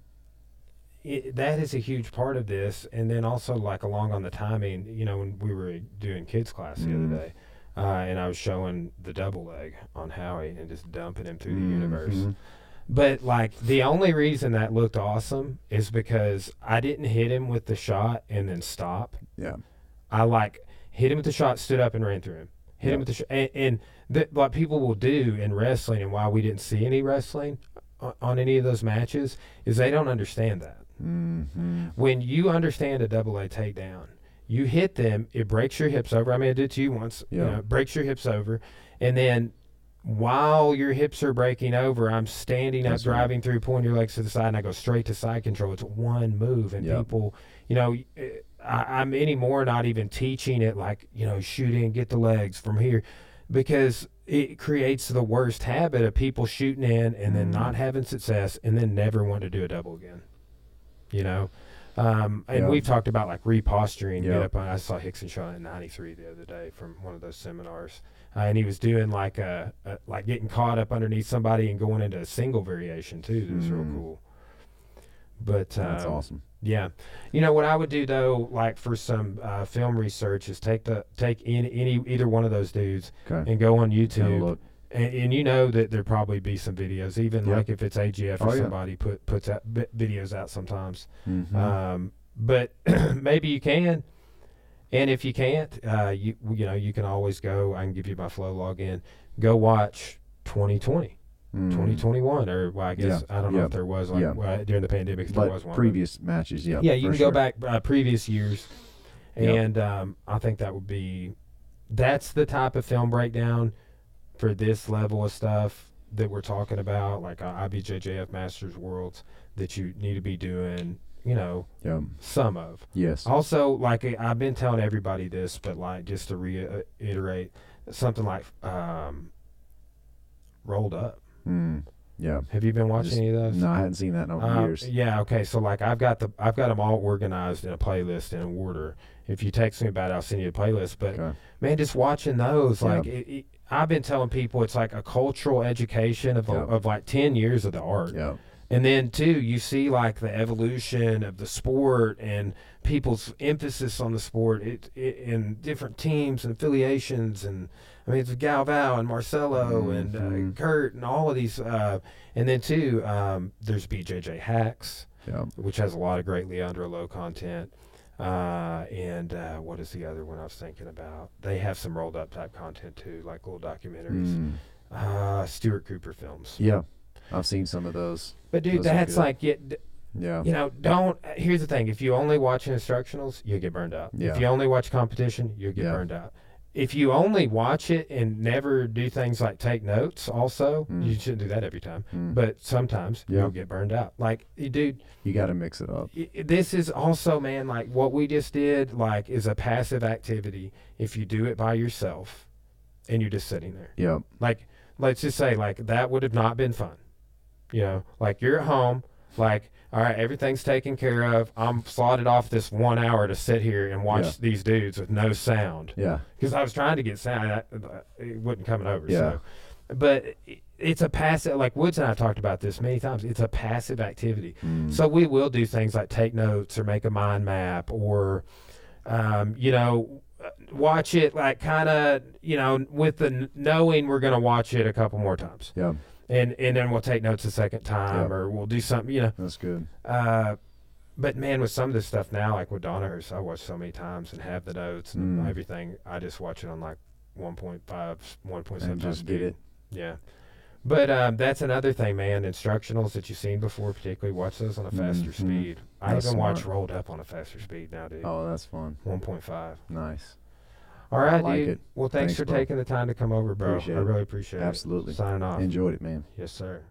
it, that is a huge part of this, and then also like along on the timing. You know, when we were doing kids class the Mhm. other day. Uh, and I was showing the double leg on Howie and just dumping him through the universe. But like the only reason that looked awesome is because I didn't hit him with the shot and then stop. Yeah. I like hit him with the shot, stood up and ran through him. Hit Yeah. him with the shot, and, and th- what people will do in wrestling, and why we didn't see any wrestling on, any of those matches, is they don't understand that. Mhm. When you understand a double A takedown, you hit them, it breaks your hips over. I mean, I did it to you once. You Yeah. know, it breaks your hips over, and then while your hips are breaking over, I'm standing up, right. driving through, pulling your legs to the side, and I go straight to side control. It's one move, and Yep. people, you know, eh, I, I'm anymore not even teaching it like you know, shoot in, get the legs from here, because it creates the worst habit of people shooting in and then Mm. not having success, and then never want to do a double again. You know. Um, and Yeah. we've talked about like reposturing. Get Yeah. up on, I saw Rickson shot in 93 the other day from one of those seminars, uh, and he was doing like a, a like getting caught up underneath somebody and going into a single variation too. That was real Mm. cool. But That's um, awesome. Yeah, you know what I would do though, like for some uh, film research, is take the take in any either one of those dudes Okay. and go on YouTube, look. and, and you know that there probably be some videos, even Yeah. like if it's AGF or Oh, yeah. somebody put puts out vi- videos out sometimes. Mhm. Um, but maybe you can, and if you can't, uh, you you know you can always go. I can give you my flow login. Go watch 2020, Mm. 2021, or well, I guess I don't know yeah, if there was like yeah. well, during the pandemic if there was one. previous matches, yeah. yeah, you can sure. go back uh, previous years, and um, I think that would be that's the type of film breakdown for this level of stuff that we're talking about, like uh, IBJJF Masters Worlds, that you need to be doing. You know, Yeah. some of. Yes. Also, like I've been telling everybody this, but like just to reiterate, something like um, rolled up. Mm. Yeah. Have you been watching Just- any of those? No, I hadn't seen that in over Um, years. Yeah. Okay. So like I've got the I've got them all organized in a playlist in order. If you text me about it, I'll send you a playlist. But Okay. man, just watching those, Yeah. like it, it, I've been telling people, it's like a cultural education of, Yeah. of like ten years of the art. Yeah. And then too, you see like the evolution of the sport and people's emphasis on the sport it, it, in different teams and affiliations. And I mean, it's Galvão and Marcelo and uh, Mhm. Kurt and all of these. Uh, and then too, um, there's BJJ Hacks, Yeah. which has a lot of great Leandro Lo content. Uh, and uh, what is the other one I was thinking about? They have some rolled up type content too, like little documentaries. Mm. Uh, Stuart Cooper films. Yeah. I've seen some of those. But dude, Those that's like yeah, Yeah. you know, don't. Here's the thing: if you only watch instructionals, you get burned out. Yeah. If you only watch competition, you get Yeah. burned out. If you only watch it and never do things like take notes, also, Mm. you shouldn't do that every time. Mm. But sometimes Yeah. you'll get burned out. Like, dude, you got to mix it up. this is also, man, like what we just did, like, is a passive activity. If you do it by yourself, and you're just sitting there, Yeah. like, let's just say, like, that would have not been fun. You know, like you're at home, Like, all right, everything's taken care of. I'm slotted off this one hour to sit here and watch Yeah. these dudes with no sound Yeah. because I was trying to get sound, I, it wasn't coming over. Yeah. So, but it's a passive. Like Woods and I talked about this many times. It's a passive activity. Mm. So we will do things like take notes or make a mind map or, um, you know, watch it like kind of, you know, with the knowing we're going to watch it a couple more times. yeah, And, and then we'll take notes a second time Yeah. or we'll do something, you know. that's good. Uh, but man, with some of this stuff now, like with Danaher's, I watch so many times and have the notes and Mm. everything. I just watch it on like 1.5, 1.7 And just get speed. it. Yeah. But um, that's another thing, man. Instructionals that you've seen before, particularly watch those on a faster Mhm. speed. I That's even watch smart. rolled up on a faster speed now, dude. Oh, that's fun. 1.5. Nice. All right, like dude. it. Well, thanks, Thanks, for bro. taking the time to come over, bro. Appreciate I really appreciate Absolutely. it. Absolutely. Signing off. Enjoyed it, man. Yes, sir.